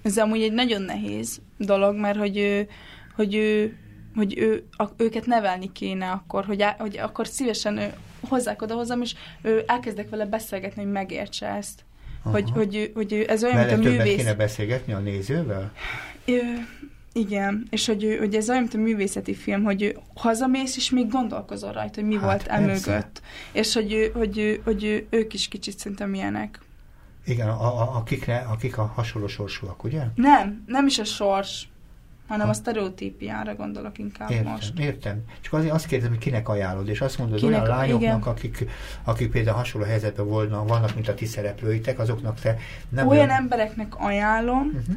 ez amúgy egy nagyon nehéz dolog, mert hogy, hogy ő, hogy ő, a, őket nevelni kéne akkor, hogy, á, hogy akkor szívesen ő, hozzák oda hozzám, és ő, elkezdek vele beszélgetni, hogy megértse ezt. Hogy, hogy, hogy, hogy ez olyan, Mellett mint a művész... kéne beszélgetni a nézővel? Ő, igen, és hogy, hogy ez olyan, mint a művészeti film, hogy hazamész, és még gondolkozol rajta, hogy mi hát, volt emögött. És hogy, hogy, hogy, hogy ők is kicsit szerintem ilyenek. Igen, a, a, akikre, akik a hasonló sorsúak, ugye? Nem, nem is a sors hanem a sztereotípiára gondolok inkább értem, most. Értem. Csak azért azt kérdezem, hogy kinek ajánlod, és azt mondod, kinek, olyan lányoknak, akik, akik például hasonló helyzetben volna, vannak, mint a ti szereplőitek, azoknak te nem... Olyan, olyan... embereknek ajánlom, uh-huh.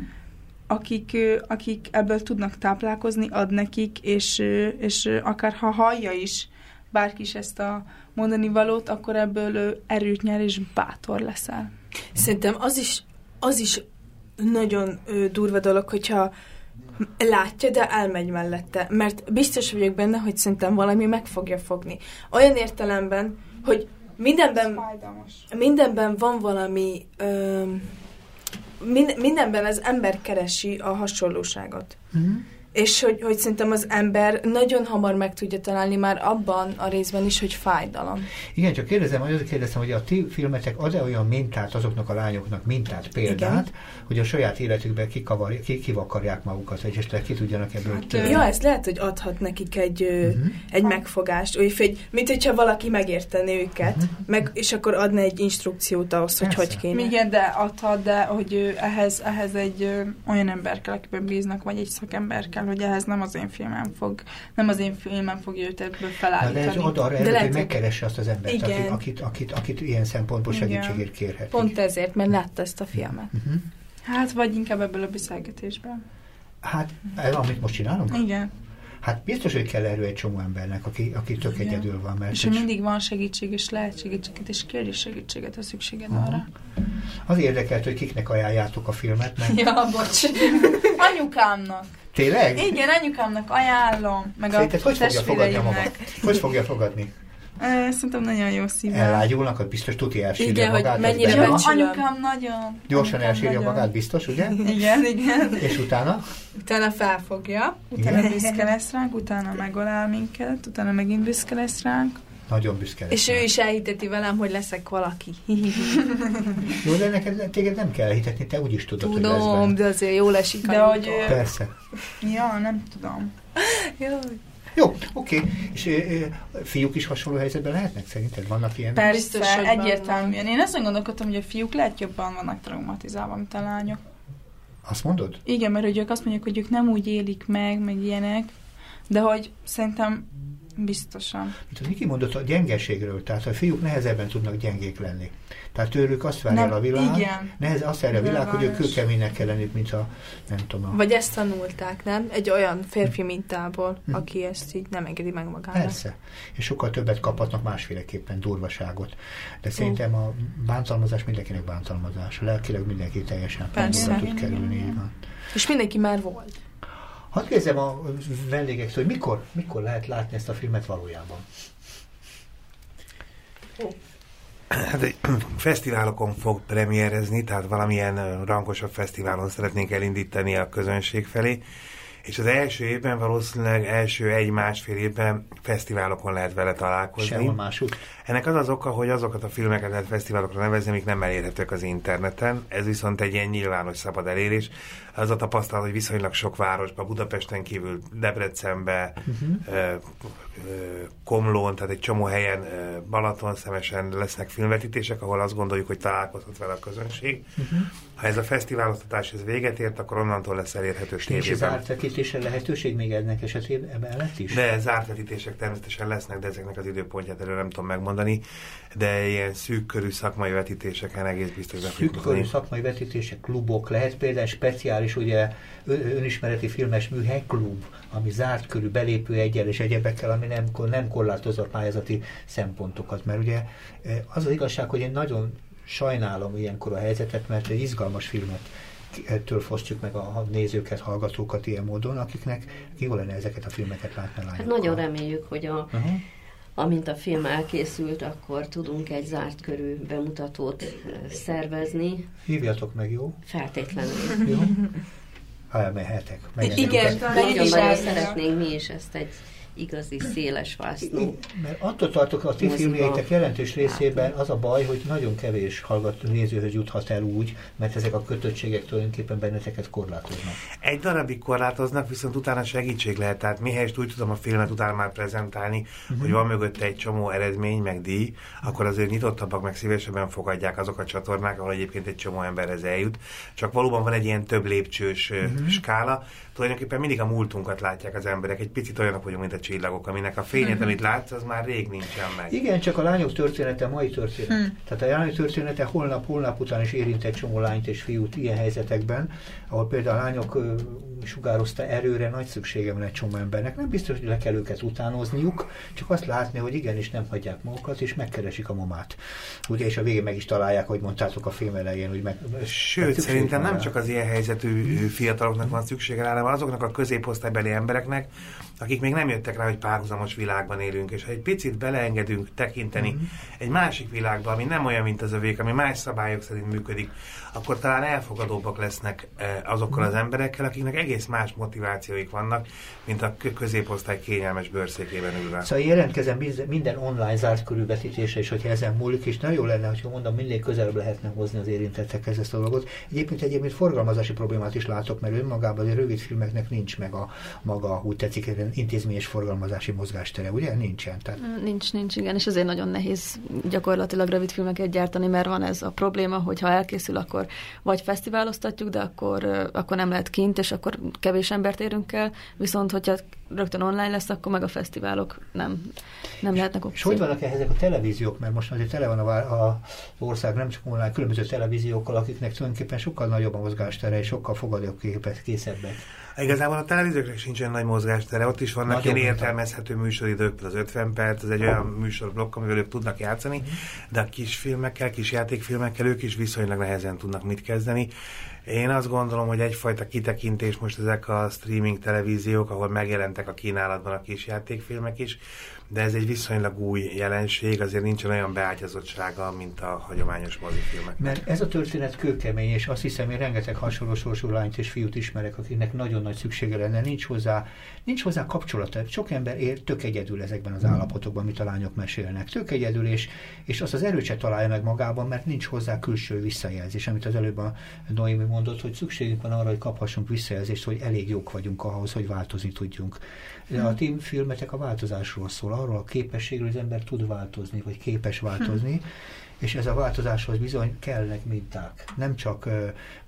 akik, akik ebből tudnak táplálkozni, ad nekik, és, és akár ha hallja is bárki is ezt a mondani valót, akkor ebből erőt nyer, és bátor leszel. Szerintem az is, az is nagyon durva dolog, hogyha Látja, de elmegy mellette. Mert biztos vagyok benne, hogy szerintem valami meg fogja fogni. Olyan értelemben, hogy mindenben, mindenben van valami... Ö, mindenben az ember keresi a hasonlóságot. Mm-hmm és hogy, hogy szerintem az ember nagyon hamar meg tudja találni már abban a részben is, hogy fájdalom. Igen, csak kérdezem, hogy azért kérdezem, hogy a ti filmetek ad-e olyan mintát azoknak a lányoknak, mintát, példát, Igen. hogy a saját életükben kikavar, kivakarják magukat, vagy esetleg ki tudjanak ebből hát. Ja, ez lehet, hogy adhat nekik egy, uh-huh. egy megfogást, úgy, hogy, mint hogyha valaki megérteni őket, uh-huh. meg, és akkor adna egy instrukciót ahhoz, hogy Persze. hogy kéne. Igen, de adhat, de hogy ehhez, ehhez egy ö, olyan ember kell, akiben bíznak, vagy egy szakember kell, hogy ehhez nem az én filmem fog, nem az én filmem fogja őt ebből felállítani. de ez oda arra előtt, hogy megkeresse azt az embert, akit, akit, akit, akit ilyen szempontból segítségért kérhet. Pont ezért, mert látta ezt a filmet. Uh-huh. Hát, vagy inkább ebből a beszélgetésben. Hát, ez, amit most csinálunk? Igen. Hát biztos, hogy kell erő egy csomó embernek, aki, aki tök Igen. egyedül van. Mert és hogy mindig van segítség, és lehet segítséget, és kérdés segítséget, ha szükséged uh-huh. arra. Az érdekelt, hogy kiknek ajánljátok a filmet, mert... Ja, bocs. Anyukámnak. Tényleg? Igen, anyukámnak ajánlom, meg Szerinted a hogy fogja fogadni magát? Hogy fogja fogadni? Szerintem nagyon jó szívvel. Ellágyulnak, hogy biztos tuti elsírja igen, magát. hogy mennyire jó, anyukám nagyon. Gyorsan anyukám elsírja nagyon. magát, biztos, ugye? Igen, igen. És utána? Utána felfogja. Utána igen. büszke lesz ránk, utána megolál minket, utána megint büszke lesz ránk. Nagyon büszke. És ő is elhiteti velem, hogy leszek valaki. jó, de neked téged nem kell elhitetni, te úgyis tudod, Tudom, hogy lesz de azért jól esik. De hogy... Persze. Ja, nem tudom. Jó. Jó, oké. Okay. És e, fiúk is hasonló helyzetben lehetnek szerinted? Vannak ilyen? Persze, Biztos, egyértelműen. Én azon gondolkodtam, hogy a fiúk lehet jobban vannak traumatizálva, mint a lányok. Azt mondod? Igen, mert hogy ők azt mondják, hogy ők nem úgy élik meg, meg ilyenek, de hogy szerintem Biztosan. Mint az Niki mondott a gyengeségről, tehát a fiúk nehezebben tudnak gyengék lenni. Tehát tőlük azt várja nem, a világ, igen. nehez, azt várja a világ, hogy ők kőkeménynek kell lenni, mint a, nem tudom. A... Vagy ezt tanulták, nem? Egy olyan férfi mintából, hm. aki ezt így nem engedi meg magának. Persze. És sokkal többet kaphatnak másféleképpen durvaságot. De szerintem a bántalmazás mindenkinek bántalmazás. Lelkileg mindenki teljesen Persze. tud kerülni. Így És mindenki már volt. Hadd kérdezem a vendégektől, hogy mikor, mikor lehet látni ezt a filmet valójában? Hát egy fesztiválokon fog premierezni, tehát valamilyen rangosabb fesztiválon szeretnénk elindítani a közönség felé, és az első évben valószínűleg első egy-másfél évben fesztiválokon lehet vele találkozni. Sehol másút. Ennek az az oka, hogy azokat a filmeket lehet fesztiválokra nevezni, amik nem elérhetők az interneten. Ez viszont egy ilyen nyilvános szabad elérés. Az a tapasztalat, hogy viszonylag sok városban, Budapesten kívül, Debrecenbe, uh-huh. Komlón, tehát egy csomó helyen, Balaton szemesen lesznek filmvetítések, ahol azt gondoljuk, hogy találkozhat vele a közönség. Uh-huh. Ha ez a fesztiváloztatás ez véget ért, akkor onnantól lesz elérhető tévében. És zárt vetítésre lehetőség még ennek esetében emellett is? De zárt vetítések természetesen lesznek, de ezeknek az időpontját elő nem tudom megmondani, de ilyen szűk körű szakmai vetítéseken egész biztos. Szűk körű szakmai vetítések, klubok, lehet például speciális, ugye önismereti filmes műhely klub, ami zárt körű belépő egyel és egyebekkel, ami nem, nem korlátozza a pályázati szempontokat, mert ugye az az igazság, hogy én nagyon sajnálom ilyenkor a helyzetet, mert egy izgalmas filmet ettől fosztjuk meg a nézőket, hallgatókat ilyen módon, akiknek jó lenne ezeket a filmeket látni Hát nagyon reméljük, hogy a, uh-huh. Amint a film elkészült, akkor tudunk egy zárt körű bemutatót szervezni. Hívjatok meg, jó? Feltétlenül. Jó? Ha elmehetek. Igen, nagyon-nagyon szeretnénk mi is ezt egy igazi széles vásznú. Mert attól tartok, a ti filmjeitek jelentős részében az a baj, hogy nagyon kevés hallgató nézőhöz juthat el úgy, mert ezek a kötöttségek tulajdonképpen benneteket korlátoznak. Egy darabig korlátoznak, viszont utána segítség lehet. Tehát mihelyest úgy tudom a filmet utána már prezentálni, uh-huh. hogy van mögötte egy csomó eredmény, meg díj, akkor azért nyitottabbak, meg szívesebben fogadják azok a csatornák, ahol egyébként egy csomó emberhez eljut. Csak valóban van egy ilyen több lépcsős uh-huh. skála. Tulajdonképpen mindig a múltunkat látják az emberek. Egy picit olyanok vagyunk, mint a csillagok, aminek a fényet, uh-huh. amit látsz, az már rég nincsen meg. Igen, csak a lányok története mai történet. Hmm. Tehát a lányok története holnap-holnap után is érint egy csomó lányt és fiút ilyen helyzetekben, ahol például a lányok ö, sugározta erőre nagy szükségem van egy csomó embernek. Nem biztos, hogy le kell őket utánozniuk, csak azt látni, hogy igenis nem hagyják magukat, és megkeresik a mamát. Ugye, és a végén meg is találják, hogy mondtátok a film elején, hogy meg... Sőt, szerintem nem rá. csak az ilyen helyzetű fiataloknak van szüksége rá, hanem azoknak a középosztálybeli embereknek, akik még nem jöttek rá, hogy párhuzamos világban élünk, és ha egy picit beleengedünk tekinteni mm-hmm. egy másik világba, ami nem olyan, mint az övék, ami más szabályok szerint működik, akkor talán elfogadóbbak lesznek eh, azokkal az emberekkel, akiknek egész más motivációik vannak, mint a középosztály kényelmes bőrszékében ülve. Szóval jelentkezem minden online zárt körülvetítésre, és hogyha ezen múlik, és nagyon jó lenne, hogy mondom, minél közelebb lehetne hozni az érintettekhez ezt a dolgot. Egyébként egyébként forgalmazási problémát is látok, mert önmagában a rövid filmeknek nincs meg a maga, úgy tetszik, intézményes forgalmazási mozgástere, ugye? Nincsen. Tehát... Nincs, nincs, igen, és ezért nagyon nehéz gyakorlatilag rövid filmeket gyártani, mert van ez a probléma, hogy ha elkészül, akkor vagy fesztiváloztatjuk, de akkor, akkor nem lehet kint, és akkor kevés embert érünk el, viszont hogyha rögtön online lesz, akkor meg a fesztiválok nem, nem lehetnek opciók. És hogy vannak ezek a televíziók, mert most azért tele van a, a ország nem csak online, különböző televíziókkal, akiknek tulajdonképpen sokkal nagyobb a mozgástere, és sokkal készebbek. Igazából a televízióknak sincsen nagy mozgástere, ott is vannak Nagyon ilyen értelmezhető műsoridők, az 50 perc, ez egy olyan műsorblokk, amivel ők tudnak játszani, de a kis filmekkel, kis játékfilmekkel ők is viszonylag nehezen tudnak mit kezdeni. Én azt gondolom, hogy egyfajta kitekintés most ezek a streaming televíziók, ahol megjelentek a kínálatban a kis játékfilmek is, de ez egy viszonylag új jelenség, azért nincsen olyan beágyazottsága, mint a hagyományos mozifilmek. Mert ez a történet kőkemény, és azt hiszem, hogy rengeteg hasonló sorsú lányt és fiút ismerek, akiknek nagyon nagy szüksége lenne, nincs hozzá, nincs hozzá kapcsolata. Sok ember él tök egyedül ezekben az állapotokban, amit a lányok mesélnek. Tök egyedül, és, és azt az erőt se találja meg magában, mert nincs hozzá külső visszajelzés, amit az előbb a Noémi mondott, hogy szükségünk van arra, hogy kaphassunk visszajelzést, hogy elég jók vagyunk ahhoz, hogy változni tudjunk. De a ti filmetek a változásról szól, arról a képességről, hogy az ember tud változni, vagy képes változni, és ez a változáshoz bizony kellnek minták. Nem csak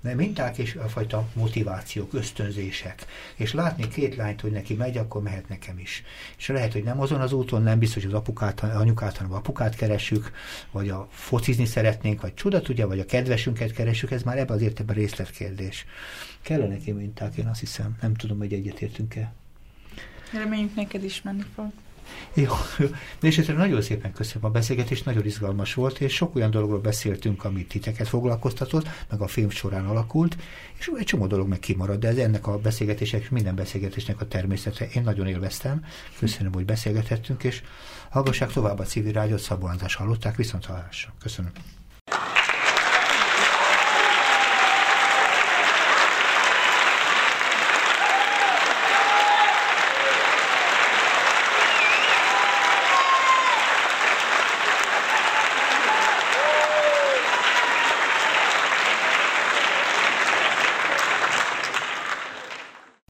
nem minták és a fajta motivációk, ösztönzések. És látni két lányt, hogy neki megy, akkor mehet nekem is. És lehet, hogy nem azon az úton, nem biztos, hogy az apukát, anyukát, hanem apukát keresünk, vagy a focizni szeretnénk, vagy csuda tudja, vagy a kedvesünket keresünk, ez már ebben az értelemben részletkérdés. Kellene neki minták, én azt hiszem. Nem tudom, hogy egyetértünk-e. Reméljük neked is menni fog. Jó, jó. És nagyon szépen köszönöm a beszélgetést, nagyon izgalmas volt, és sok olyan dologról beszéltünk, amit titeket foglalkoztatott, meg a film során alakult, és egy csomó dolog meg kimarad, de ez ennek a beszélgetések, minden beszélgetésnek a természete. Én nagyon élveztem, köszönöm, hogy beszélgethettünk, és hallgassák tovább a civil rádiót, Szabó hallották, viszont hallásra. Köszönöm.